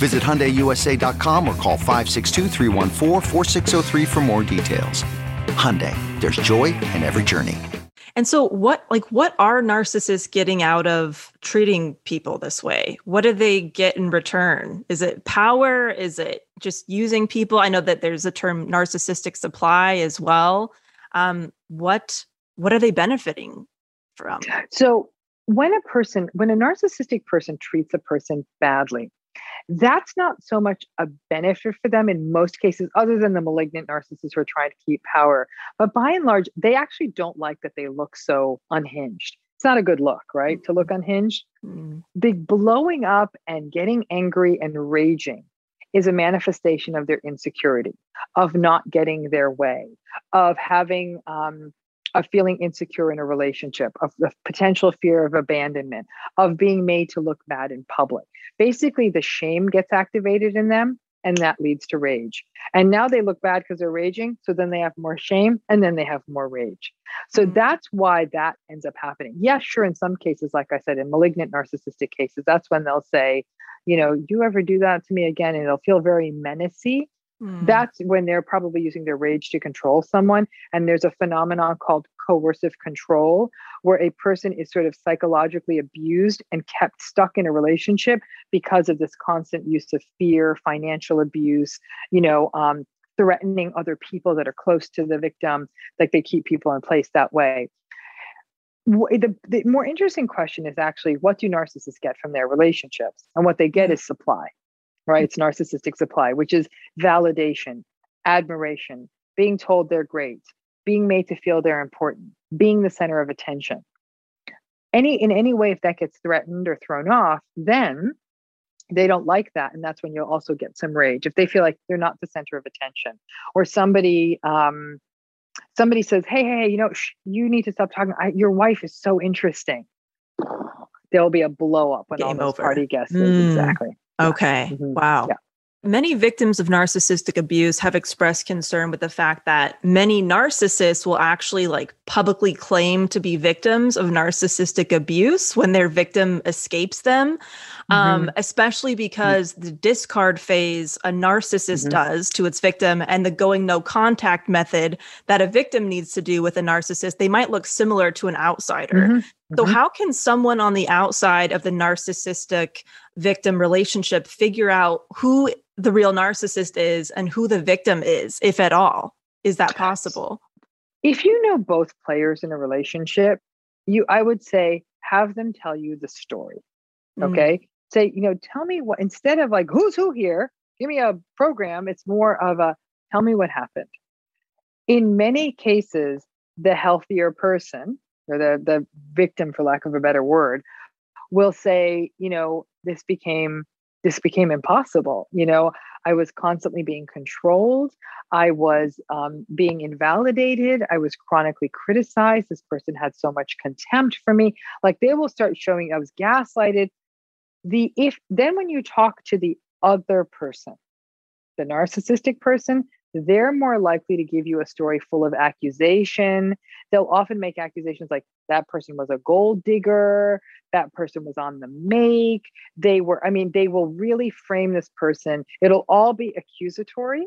Visit HyundaiUSA.com or call 562-314-4603 for more details. Hyundai, there's joy in every journey. And so what like what are narcissists getting out of treating people this way? What do they get in return? Is it power? Is it just using people? I know that there's a term narcissistic supply as well. Um, what what are they benefiting from? So when a person, when a narcissistic person treats a person badly, that's not so much a benefit for them in most cases, other than the malignant narcissists who are trying to keep power. But by and large, they actually don't like that they look so unhinged. It's not a good look, right? To look unhinged. Mm. The blowing up and getting angry and raging is a manifestation of their insecurity, of not getting their way, of having um, of feeling insecure in a relationship, of the potential fear of abandonment, of being made to look bad in public. Basically, the shame gets activated in them and that leads to rage. And now they look bad because they're raging. So then they have more shame and then they have more rage. So mm-hmm. that's why that ends up happening. Yeah, sure. In some cases, like I said, in malignant narcissistic cases, that's when they'll say, you know, you ever do that to me again? And it'll feel very menacing Mm. that's when they're probably using their rage to control someone. And there's a phenomenon called coercive control, where a person is sort of psychologically abused and kept stuck in a relationship because of this constant use of fear, financial abuse, you know, um, threatening other people that are close to the victim, like they keep people in place that way. The, the more interesting question is actually what do narcissists get from their relationships? And what they get is supply right? It's narcissistic supply, which is validation, admiration, being told they're great, being made to feel they're important, being the center of attention. Any in any way, if that gets threatened or thrown off, then they don't like that, and that's when you'll also get some rage if they feel like they're not the center of attention, or somebody um, somebody says, "Hey, hey, you know, sh- you need to stop talking. I, your wife is so interesting." There'll be a blow up when all Game those over. party guests Mm. exactly. Okay. Mhm. Wow. Yeah. Many victims of narcissistic abuse have expressed concern with the fact that many narcissists will actually like publicly claim to be victims of narcissistic abuse when their victim escapes them. Um, especially because the discard phase a narcissist Mhm. does to its victim and the going no contact method that a victim needs to do with a narcissist, they might look similar to an outsider. So, Mhm. how can someone on the outside of the narcissistic victim relationship figure out who the real narcissist is and who the victim is, if at all? Is that possible? if you know both players in a relationship you i would say have them tell you the story Mm. okay say you know tell me what instead of like who's who here give me a program it's more of a tell me what happened in many cases the healthier person or the the victim for lack of a better word will say you know this became this became impossible you know i was constantly being controlled I was um, being invalidated. I was chronically criticized. This person had so much contempt for me. Like they will start showing I was gaslighted. The if then when you talk to the other person, the narcissistic person, they're more likely to give you a story full of accusation. They'll often make accusations like that person was a gold digger, that person was on the make. They were, I mean, they will really frame this person. It'll all be accusatory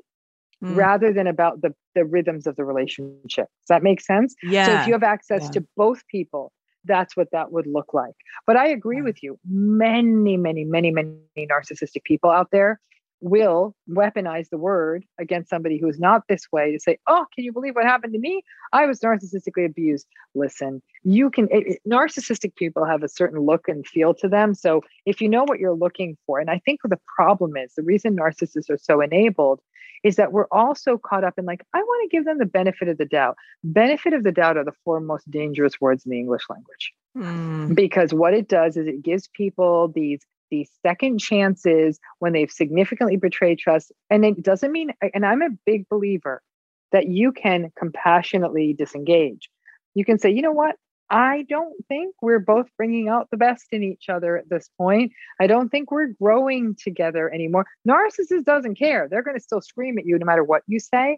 Mm. rather than about the the rhythms of the relationship. Does that make sense? Yeah. So if you have access Yeah. to both people, that's what that would look like. But I agree with you. Many, many, many, many narcissistic people out there will weaponize the word against somebody who is not this way to say, Oh, can you believe what happened to me? I was narcissistically abused. Listen, you can, it, it- narcissistic people have a certain look and feel to them. So if you know what you're looking for, and I think the problem is the reason narcissists are so enabled is that we're also caught up in like, I want to give them the benefit of the doubt. Benefit of the doubt are the four most dangerous words in the English language Hmm. because what it does is it gives people these these second chances when they've significantly betrayed trust. And it doesn't mean and i'm a big believer that you can compassionately disengage. You can say you know what? I don't think we're both bringing out the best in each other at this point. I don't think we're growing together anymore. Narcissist doesn't care. They're going to still scream at you no matter what you say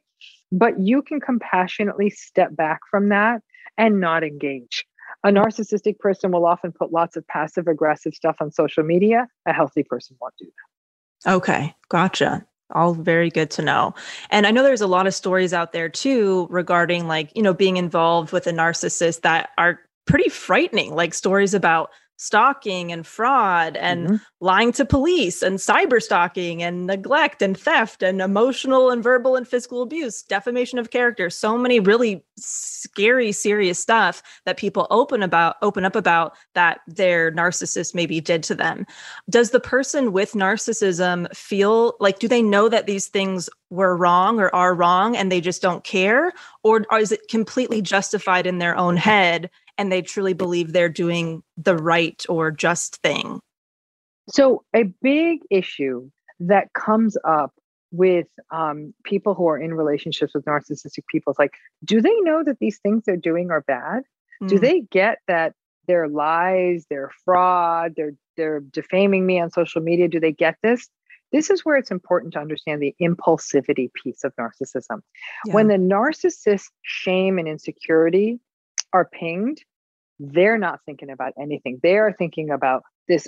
but you can compassionately step back from that and not engage a narcissistic person will often put lots of passive aggressive stuff on social media. A healthy person won't do that. Okay, gotcha. All very good to know. And I know there's a lot of stories out there too regarding like, you know, being involved with a narcissist that are pretty frightening, like stories about stalking and fraud and Mhm. lying to police and cyber stalking and neglect and theft and emotional and verbal and physical abuse, defamation of character, so many really scary serious stuff that people open about open up about that their narcissist maybe did to them. Does the person with narcissism feel like do they know that these things were wrong or are wrong and they just don't care or is it completely justified in their own head and they truly believe they're doing the right or just thing? So, a big issue that comes up with um, people who are in relationships with narcissistic people is like, do they know that these things they're doing are bad? Do Mm. they get that their lies, their fraud, they're they're defaming me on social media? Do they get this? This is where it's important to understand the impulsivity piece of narcissism. When the narcissist shame and insecurity are pinged, they're not thinking about anything. They are thinking about this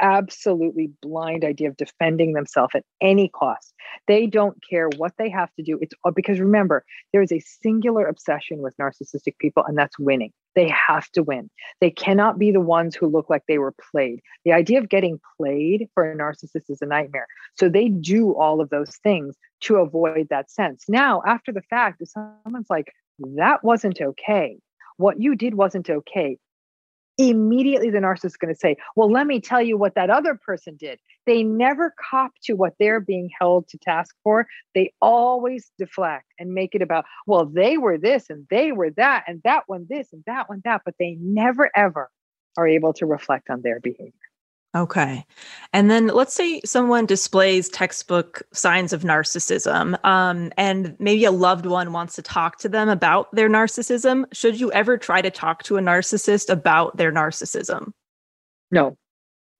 absolutely blind idea of defending themselves at any cost. They don't care what they have to do. It's all because remember, there is a singular obsession with narcissistic people, and that's winning. They have to win. They cannot be the ones who look like they were played. The idea of getting played for a narcissist is a nightmare. So they do all of those things to avoid that sense. Now, after the fact, if someone's like, that wasn't okay, what you did wasn't okay, immediately the narcissist is going to say, Well, let me tell you what that other person did. They never cop to what they're being held to task for. They always deflect and make it about, Well, they were this and they were that, and that one this and that one that, but they never ever are able to reflect on their behavior. Okay. And then let's say someone displays textbook signs of narcissism, um, and maybe a loved one wants to talk to them about their narcissism. Should you ever try to talk to a narcissist about their narcissism? No,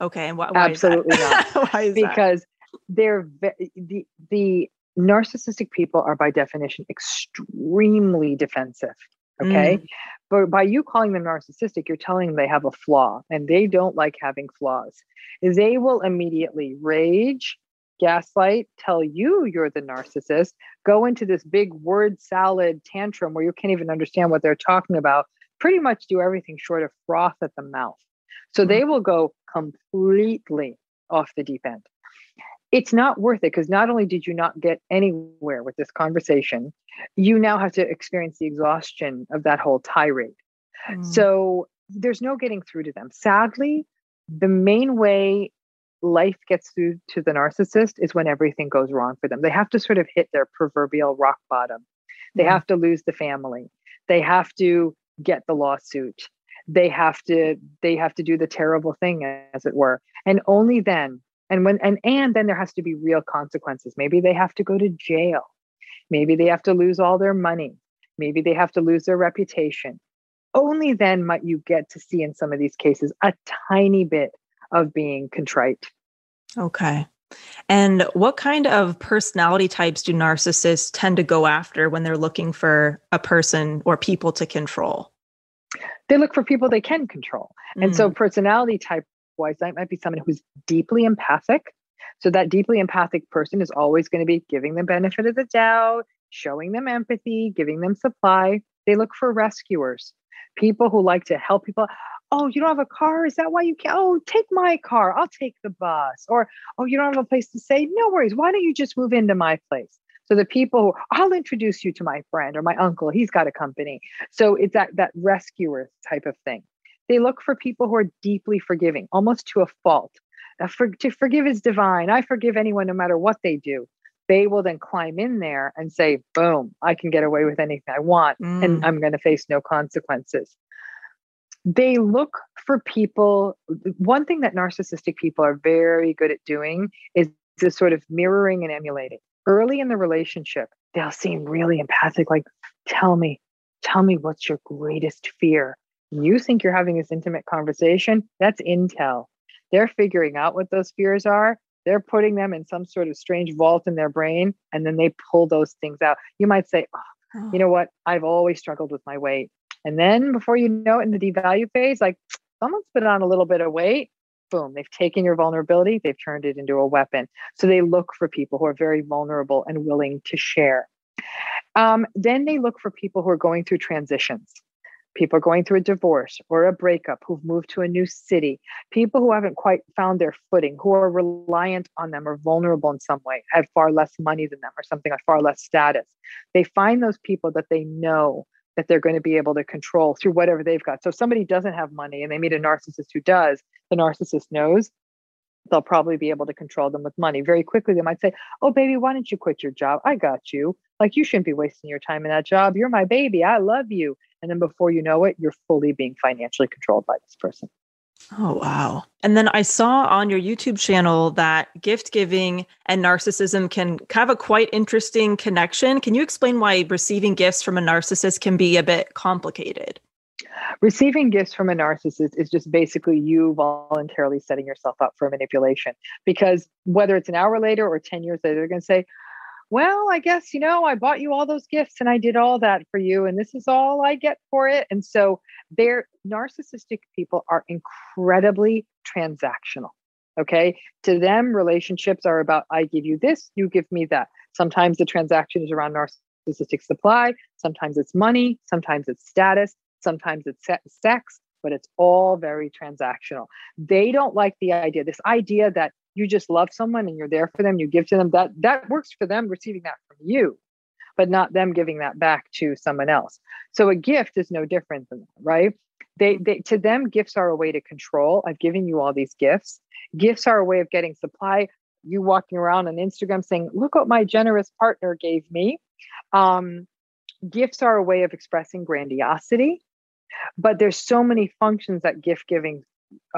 Okay. And why, why that? Absolutely not. <laughs> why is that? because they're ve- the the narcissistic people are by definition extremely defensive Mm. okay? But by you calling them narcissistic you're telling them they have a flaw and they don't like having flaws. They will immediately rage gaslight tell you you're the narcissist go into this big word salad tantrum where you can't even understand what they're talking about pretty much do everything short of froth at the mouth. So mm. they will go completely off the deep end it's not worth it because not only did you not get anywhere with this conversation, you now have to experience the exhaustion of that whole tirade. Mm. So there's no getting through to them. Sadly, the main way life gets through to the narcissist is when everything goes wrong for them. They have to sort of hit their proverbial rock bottom. They Mhm. have to lose the family. They have to get the lawsuit. They have to they have to do the terrible thing as it were. And only then and when and and then there has to be real consequences. Maybe they have to go to jail. Maybe they have to lose all their money. Maybe they have to lose their reputation. Only then might you get to see in some of these cases a tiny bit of being contrite. Okay. And what kind of personality types do narcissists tend to go after when they're looking for a person or people to control? They look for people they can control. And Mm. so personality type wise, that might be someone who's deeply empathic. So that deeply empathic person is always going to be giving them benefit of the doubt, showing them empathy, giving them supply. They look for rescuers, People who like to help people. Oh, you don't have a car? Is that why you can't? Oh, take my car. I'll take the bus. Or, oh, you don't have a place to stay? No worries. Why don't you just move into my place? So the people who I'll introduce you to my friend or my uncle, he's got a company. So it's that that rescuer type of thing. They look for people who are deeply forgiving, almost to a fault. For, to forgive is divine. I forgive anyone no matter what they do. They will then climb in there and say, boom, I can get away with anything I want Mm. and I'm going to face no consequences. They look for people. One thing that narcissistic people are very good at doing is to sort of mirroring and emulating. Early in the relationship, they'll seem really empathic, like, tell me, tell me what's your greatest fear. You think you're having this intimate conversation? That's intel. They're figuring out what those fears are. They're putting them in some sort of strange vault in their brain, and then they pull those things out. You might say, oh, you know what? I've always struggled with my weight. And then before you know it, in the devalue phase, like someone's put on a little bit of weight, boom, they've taken your vulnerability, they've turned it into a weapon. So they look for people who are very vulnerable and willing to share. Um, then they look for people who are going through transitions. People going through a divorce or a breakup who've moved to a new city, people who haven't quite found their footing, who are reliant on them or vulnerable in some way, have far less money than them or something, or far less status. They find those people that they know that they're going to be able to control through whatever they've got. So if somebody doesn't have money and they meet a narcissist who does, the narcissist knows they'll probably be able to control them with money. Very quickly, they might say, Oh, baby, why don't you quit your job? I got you. Like, you shouldn't be wasting your time in that job. You're my baby. I love you. And then before you know it, you're fully being financially controlled by this person. Oh, wow. And then I saw on your YouTube channel that gift giving and narcissism can have a quite interesting connection. Can you explain why receiving gifts from a narcissist can be a bit complicated? Receiving gifts from a narcissist is just basically you voluntarily setting yourself up for manipulation. Because whether it's an hour later or 10 years later, they're going to say, Well, I guess, you know, I bought you all those gifts and I did all that for you, and this is all I get for it. And so they're narcissistic people are incredibly transactional. Okay. To them, relationships are about I give you this, you give me that. Sometimes the transaction is around narcissistic supply, sometimes it's money, sometimes it's status, sometimes it's sex, but it's all very transactional. They don't like the idea, this idea that you just love someone and you're there for them, you give to them, that that works for them receiving that from you, but not them giving that back to someone else. So a gift is no different than that, right? They, they to them gifts are a way to control. I've given you all these gifts. Gifts are a way of getting supply. You walking around on Instagram saying, "Look what my generous partner gave me." Um, gifts are a way of expressing grandiosity, but there's so many functions that gift giving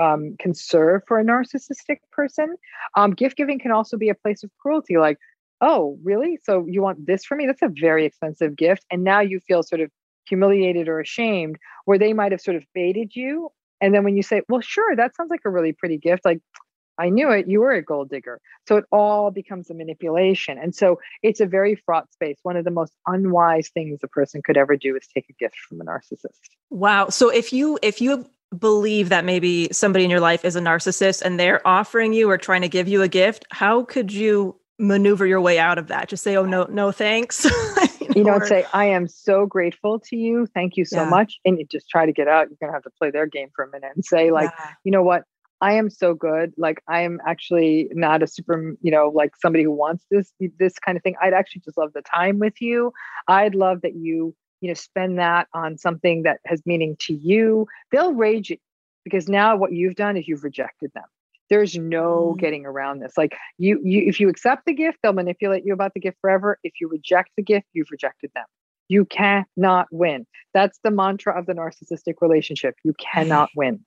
um, can serve for a narcissistic person. Um, gift giving can also be a place of cruelty, like, "Oh, really? So you want this for me? That's a very expensive gift," and now you feel sort of humiliated or ashamed, where they might have sort of baited you. And then when you say, well, sure, that sounds like a really pretty gift, like, I knew it, you were a gold digger. So it all becomes a manipulation. And so it's a very fraught space. One of the most unwise things a person could ever do is take a gift from a narcissist. Wow. So if you if you believe that maybe somebody in your life is a narcissist and they're offering you or trying to give you a gift, how could you maneuver your way out of that? Just say, "Oh no, no thanks." <laughs> You know, or- say, I am so grateful to you. Thank you so Yeah. much. And you just try to get out. You're going to have to play their game for a minute and say, like, Yeah. you know what? I am so good. Like I am actually not a super, you know, like somebody who wants this this kind of thing. I'd actually just love the time with you. I'd love that you, you know, spend that on something that has meaning to you. They'll rage it because now what you've done is you've rejected them. There's no Mm. getting around this. Like you, you, if you accept the gift, they'll manipulate you about the gift forever. If you reject the gift, you've rejected them. You cannot win. That's the mantra of the narcissistic relationship. You cannot <sighs> win.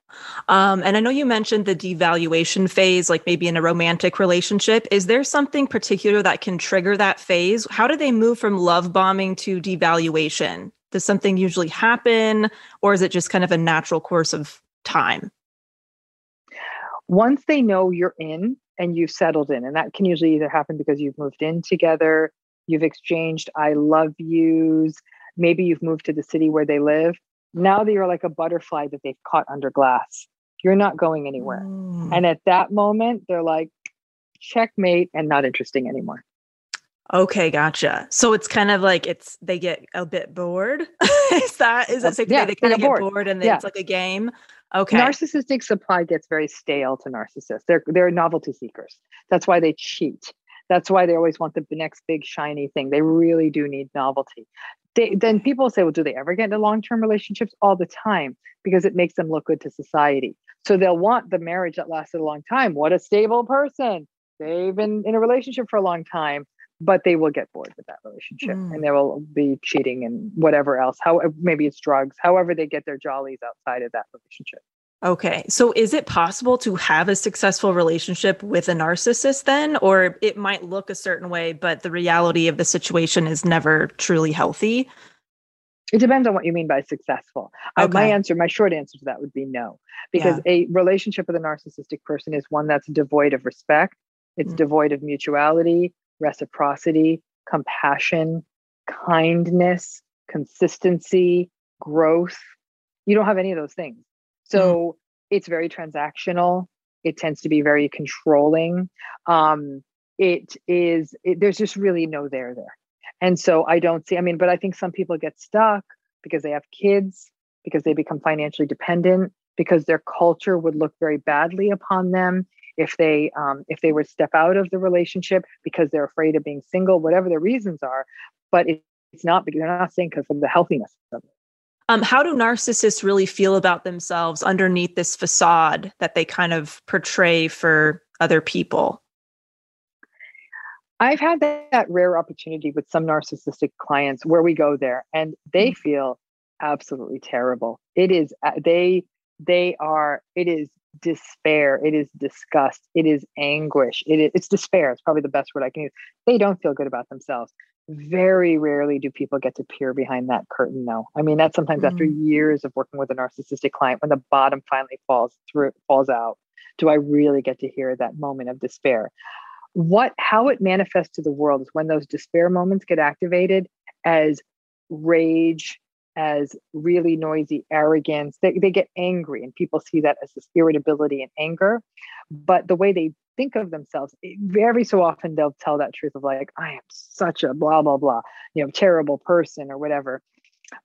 Um, and I know you mentioned the devaluation phase, like maybe in a romantic relationship. Is there something particular that can trigger that phase? How do they move from love bombing to devaluation? Does something usually happen, or is it just kind of a natural course of time? once they know you're in and you've settled in, and that can usually either happen because you've moved in together, you've exchanged I love yous, maybe you've moved to the city where they live. Now that you're like a butterfly that they've caught under glass, you're not going anywhere. Mm. And at that moment, they're like, checkmate and not interesting anymore. Okay, gotcha. So it's kind of like it's they get a bit bored. <laughs> is that is that safe Yeah, they kind of get bored. bored and then Yeah. it's like a game? Okay. Narcissistic supply gets very stale to narcissists. They're they're novelty seekers. That's why they cheat. That's why they always want the next big shiny thing. They really do need novelty. They, then people say, well, do they ever get into long-term relationships? All the time, because it makes them look good to society. So they'll want the marriage that lasted a long time. What a stable person. They've been in a relationship for a long time, but they will get bored with that relationship Mm. and they will be cheating and whatever else. How maybe it's drugs, however they get their jollies outside of that relationship. Okay. So is it possible to have a successful relationship with a narcissist then? Or it might look a certain way, but the reality of the situation is never truly healthy? It depends on what you mean by successful. Uh, my answer, my short answer to that would be no, because a relationship with a narcissistic person is one that's devoid of respect. It's Mm. devoid of mutuality, reciprocity, compassion, kindness, consistency, growth. You don't have any of those things. So it's very transactional. It tends to be very controlling. Um, it is, it, there's just really no there there. And so I don't see, I mean, but I think some people get stuck because they have kids, because they become financially dependent, because their culture would look very badly upon them if they um, if they would step out of the relationship because they're afraid of being single, whatever their reasons are. But it, it's not because they're not saying because of the healthiness of it. Um, how do narcissists really feel about themselves underneath this facade that they kind of portray for other people? I've had that, that rare opportunity with some narcissistic clients where we go there and they feel absolutely terrible. It is uh, they they are it is despair, it is disgust, it is anguish, it is it's despair. It's probably the best word I can use. They don't feel good about themselves. Very rarely do people get to peer behind that curtain though. I mean that's sometimes after mm. years of working with a narcissistic client when the bottom finally falls through falls out. Do I really get to hear that moment of despair? what how it manifests to the world is when those despair moments get activated as rage as really noisy arrogance they, they get angry and people see that as this irritability and anger but the way they think of themselves it- very so often they'll tell that truth of like i am such a blah blah blah you know terrible person or whatever.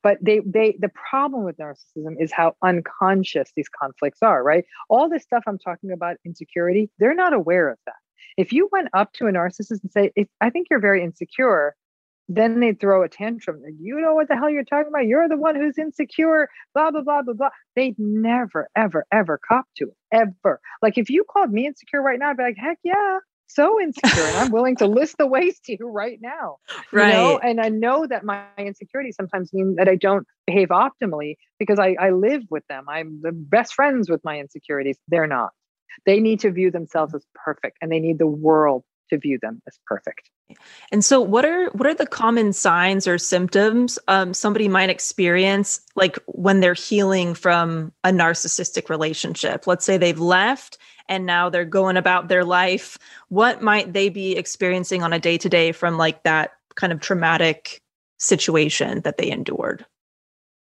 But they they the problem with narcissism is how unconscious these conflicts are right? All this stuff i'm talking about insecurity they're not aware of that. If you went up to a narcissist and say i think you're very insecure then they'd throw a tantrum. You know what the hell you're talking about? You're the one who's insecure blah blah blah blah blah. They'd never ever ever cop to it ever. Like if you called me insecure right now i'd be like heck yeah so insecure and i'm willing to list the ways to you right now. <laughs> You know? Right. and i know that my insecurities sometimes mean that i don't behave optimally because I, I live with them. I'm the best friends with my insecurities. They're not. They need to view themselves as perfect and they need the world to view them as perfect And so what are what are the common signs or symptoms um, somebody might experience like when they're healing from a narcissistic relationship? Let's say they've left and now they're going about their life. What might they be experiencing on a day to day from like that kind of traumatic situation that they endured?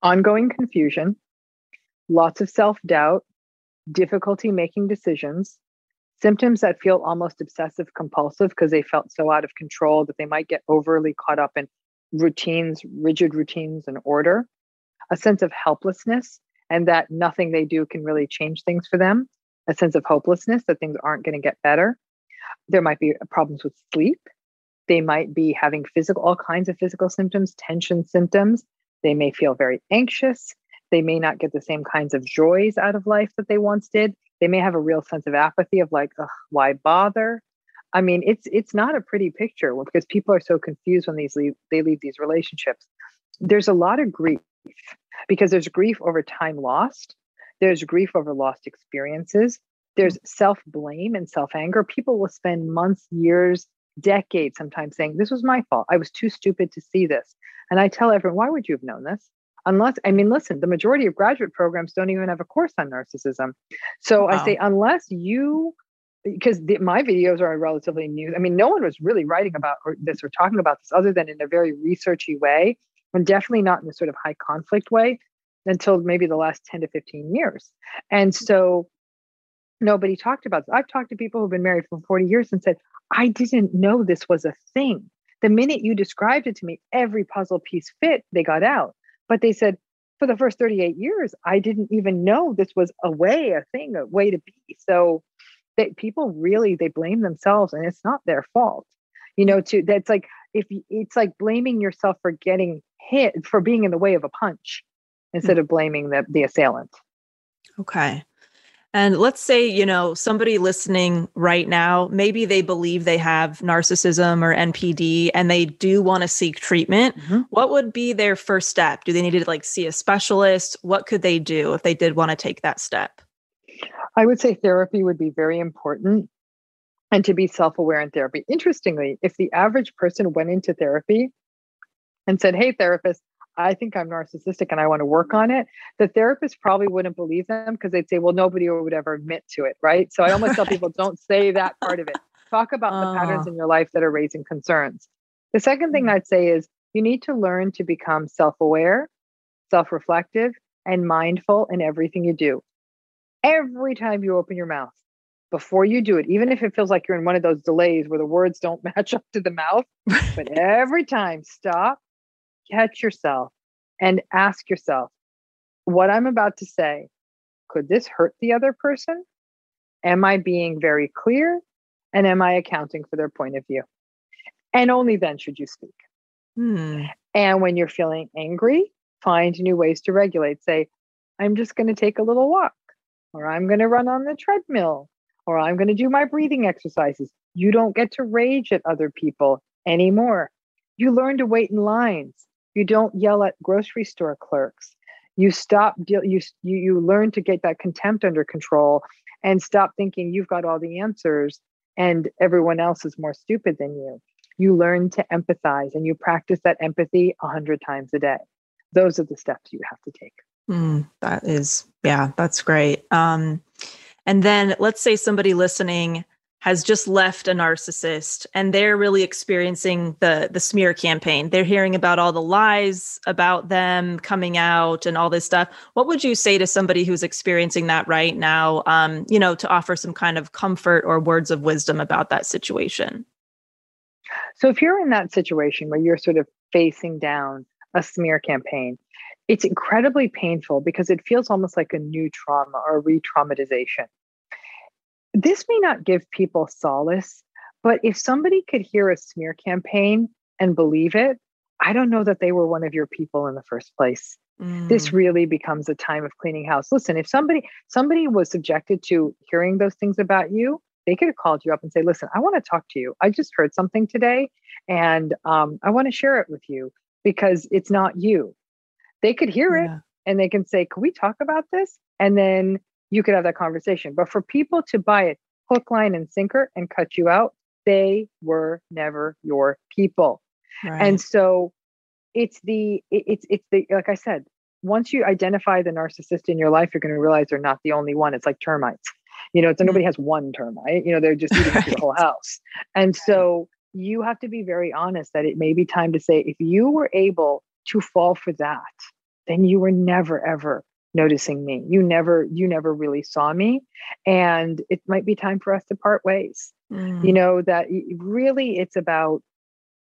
ongoing confusion lots of self-doubt difficulty making decisions symptoms that feel almost obsessive compulsive because they felt so out of control that they might get overly caught up in routines rigid routines and order a sense of helplessness and that nothing they do can really change things for them a sense of hopelessness that things aren't going to get better. There might be uh, problems with sleep. They might be having physical all kinds of physical symptoms tension symptoms. They may feel very anxious. They may not get the same kinds of joys out of life that they once did they may have a real sense of apathy of like why bother? I mean it's it's not a pretty picture because people are so confused when these leave they leave these relationships. There's a lot of grief because there's grief over time lost there's grief over lost experiences there's self blame and self anger people will spend months years decades sometimes saying this was my fault. I was too stupid to see this. And i tell everyone why would you have known this unless i mean listen the majority of graduate programs don't even have a course on narcissism. So i say unless you because the, my videos are relatively new. I mean no one was really writing about or this or talking about this other than in a very researchy way and definitely not in a sort of high conflict way until maybe the last 10 to 15 years. And so nobody talked about this. I've talked to people who've been married for 40 years and said i didn't know this was a thing. The minute you described it to me, every puzzle piece fit, they got out. But they said, for the first 38 years, I didn't even know this was a way, a thing, a way to be. So that people really they blame themselves and it's not their fault. You know, to that's like if you, it's like blaming yourself for getting hit for being in the way of a punch instead mm. of blaming the the assailant. Okay. And let's say, you know, somebody listening right now, maybe they believe they have narcissism or NPD and they do want to seek treatment. Mhm. What would be their first step? Do they need to like see a specialist? What could they do if they did want to take that step? I would say therapy would be very important and to be self aware in therapy. Interestingly, if the average person went into therapy and said, Hey, therapist, I think I'm narcissistic and I want to work on it, the therapist probably wouldn't believe them because they'd say, Well, nobody would ever admit to it. Right. So I almost tell <laughs> people, don't say that part of it. Talk about the patterns Oh. in your life that are raising concerns. The second thing mm. I'd say is you need to learn to become self aware, self reflective, and mindful in everything you do. Every time you open your mouth, before you do it, even if it feels like you're in one of those delays where the words don't <laughs> match up to the mouth, <laughs> but every time, stop, catch yourself, and ask yourself, what I'm about to say, could this hurt the other person? Am I being very clear? And am I accounting for their point of view? And only then should you speak. Hmm. And when you're feeling angry, find new ways to regulate. Say, I'm just going to take a little walk, or I'm going to run on the treadmill, or I'm going to do my breathing exercises. You don't get to rage at other people anymore. You learn to wait in lines. You don't yell at grocery store clerks. You stop you you you learn to get that contempt under control and stop thinking you've got all the answers and everyone else is more stupid than you. You learn to empathize and you practice that empathy a hundred times a day. Those are the steps you have to take. Hmm, that is, yeah, that's great. Um, and then let's say somebody listening has just left a narcissist and they're really experiencing the the smear campaign. They're hearing about all the lies about them coming out and all this stuff. What would you say to somebody who's experiencing that right now? Um, you know, to offer some kind of comfort or words of wisdom about that situation. So if you're in that situation where you're sort of facing down a smear campaign, it's incredibly painful because it feels almost like a new trauma or re-traumatization. This may not give people solace, but if somebody could hear a smear campaign and believe it, I don't know that they were one of your people in the first place. This Mm, really becomes a time of cleaning house. Listen, if somebody somebody was subjected to hearing those things about you, they could have called you up and say, "Listen, I want to talk to you. I just heard something today, and um, I want to share it with you because it's not you." They could hear it and they can say, "Can we talk about this?" And then you could have that conversation. But for people to buy it hook, line, and sinker and cut you out, they were never your people. Right. And so it's the it's it's the like I said, once you identify the narcissist in your life, you're going to realize they're not the only one. It's like termites. You know, it's Mm. nobody has one termite. You know, they're just eating through the <laughs> whole house. And so you have to be very honest that it may be time to say, if you were able to fall for that, then you were never ever noticing me. You never you never really saw me, and it might be time for us to part ways Mm, you know that really it's about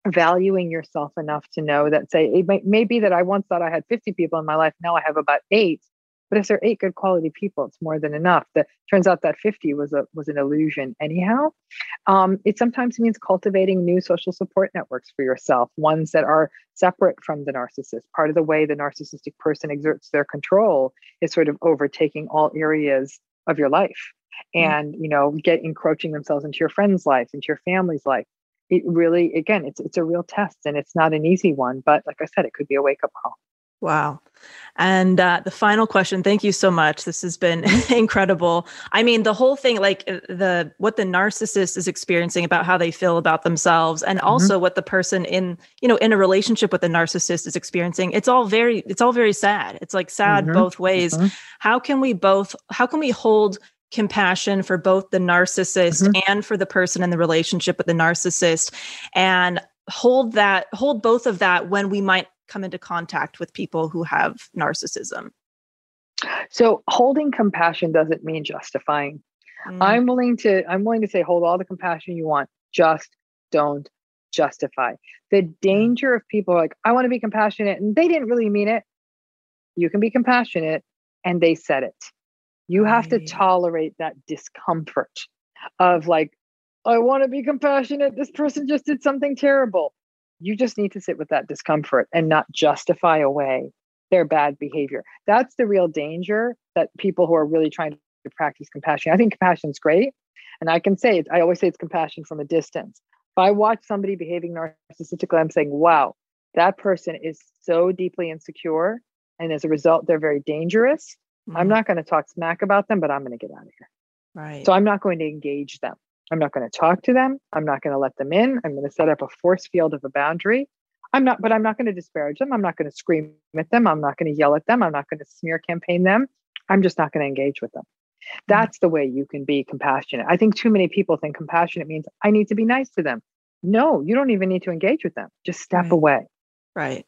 valuing yourself enough to know that say it may, may be that i once thought i had 50 people in my life now i have about eight but if they're eight good quality people it's more than enough. That turns out that 50 was a was an illusion. Anyhow um, it sometimes means cultivating new social support networks for yourself ones that are separate from the narcissist. Part of the way the narcissistic person exerts their control is sort of overtaking all areas of your life Mm. and you know get encroaching themselves into your friend's life into your family's life. It really again it's it's a real test and it's not an easy one but like i said it could be a wake up call Wow. And uh, the final question, thank you so much. This has been Mm-hmm. <laughs> incredible. I mean, the whole thing, like uh, the what the narcissist is experiencing about how they feel about themselves, and Mm-hmm. also what the person in you know in a relationship with the narcissist is experiencing. It's all very, it's all very sad. It's like sad Mhm. both ways. Mhm. How can we both? How can we hold compassion for both the narcissist Mm-hmm. and for the person in the relationship with the narcissist, and hold that hold both of that when we might come into contact with people who have narcissism. so holding compassion doesn't mean justifying Mm, i'm willing to i'm willing to say hold all the compassion you want just don't justify. The danger of people like, I want to be compassionate, and they didn't really mean it. You can be compassionate, and they said it. You have to tolerate that discomfort of like, I want to be compassionate. This person just did something terrible. You just need to sit with that discomfort and not justify away their bad behavior. That's the real danger that people who are really trying to practice compassion. I think compassion is great. And I can say I always say it's compassion from a distance. If I watch somebody behaving narcissistically, I'm saying, wow, that person is so deeply insecure. And as a result, they're very dangerous. I'm Mhm. not going to talk smack about them, but I'm going to get out of here. right. So I'm not going to engage them. I'm not going to talk to them. I'm not going to let them in. I'm going to set up a force field of a boundary. I'm not, but I'm not going to disparage them. I'm not going to scream at them. I'm not going to yell at them. I'm not going to smear campaign them. I'm just not going to engage with them. Mm. That's the way you can be compassionate. I think too many people think compassionate means I need to be nice to them. No, you don't even need to engage with them. Just step Right. away. Right.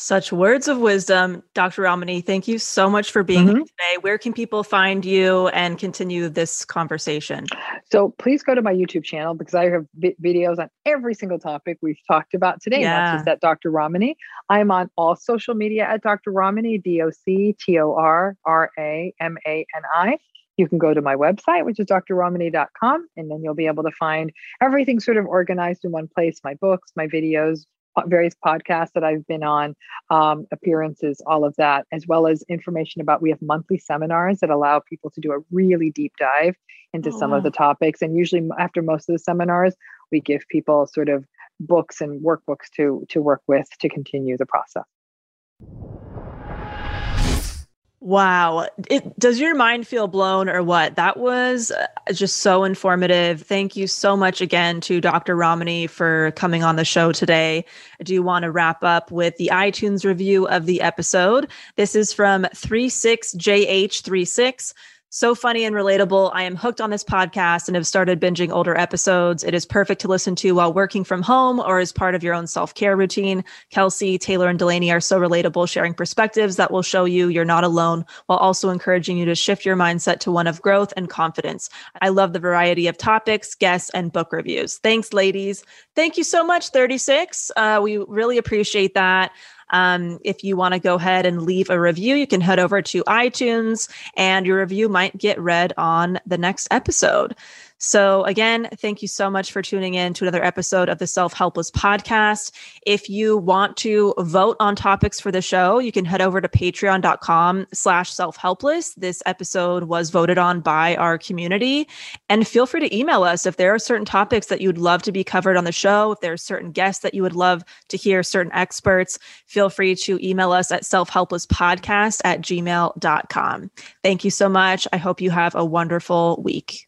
Such words of wisdom, Dr. Ramani. Thank you so much for being here Mhm. today. Where can people find you and continue this conversation? So please go to my YouTube channel because I have vi- videos on every single topic we've talked about today. Not just Yeah. at Dr. Ramani. I'm on all social media at Dr. Ramani, D O C T O R R A M A N I. You can go to my website, which is drramani.com, and then you'll be able to find everything sort of organized in one place my books, my videos, various podcasts that I've been on, um, appearances, all of that, as well as information about we have monthly seminars that allow people to do a really deep dive into Oh, some of the topics. And usually, after most of the seminars, we give people sort of books and workbooks to to work with to continue the process. Wow. It, does your mind feel blown or what? That was uh, just so informative. Thank you so much again to Dr. Ramani for coming on the show today. I do want to wrap up with the iTunes review of the episode. This is from 36JH36. So funny and relatable. I am hooked on this podcast and have started binging older episodes. It is perfect to listen to while working from home or as part of your own self care routine. Kelsey, Taylor, and Delanie are so relatable, sharing perspectives that will show you you're not alone while also encouraging you to shift your mindset to one of growth and confidence. I love the variety of topics, guests, and book reviews. Thanks, ladies. Thank you so much, 36. Uh, we really appreciate that. Um, if you want to go ahead and leave a review, you can head over to iTunes and your review might get read on the next episode. So, again, thank you so much for tuning in to another episode of the Self Helpless podcast. If you want to vote on topics for the show, you can head over to patreon.com slash self-helpless. This episode was voted on by our community. And feel free to email us if there are certain topics that you'd love to be covered on the show, if there are certain guests that you would love to hear, certain experts, feel free to email us at selfhelplesspodcast at gmail.com. Thank you so much. I hope you have a wonderful week.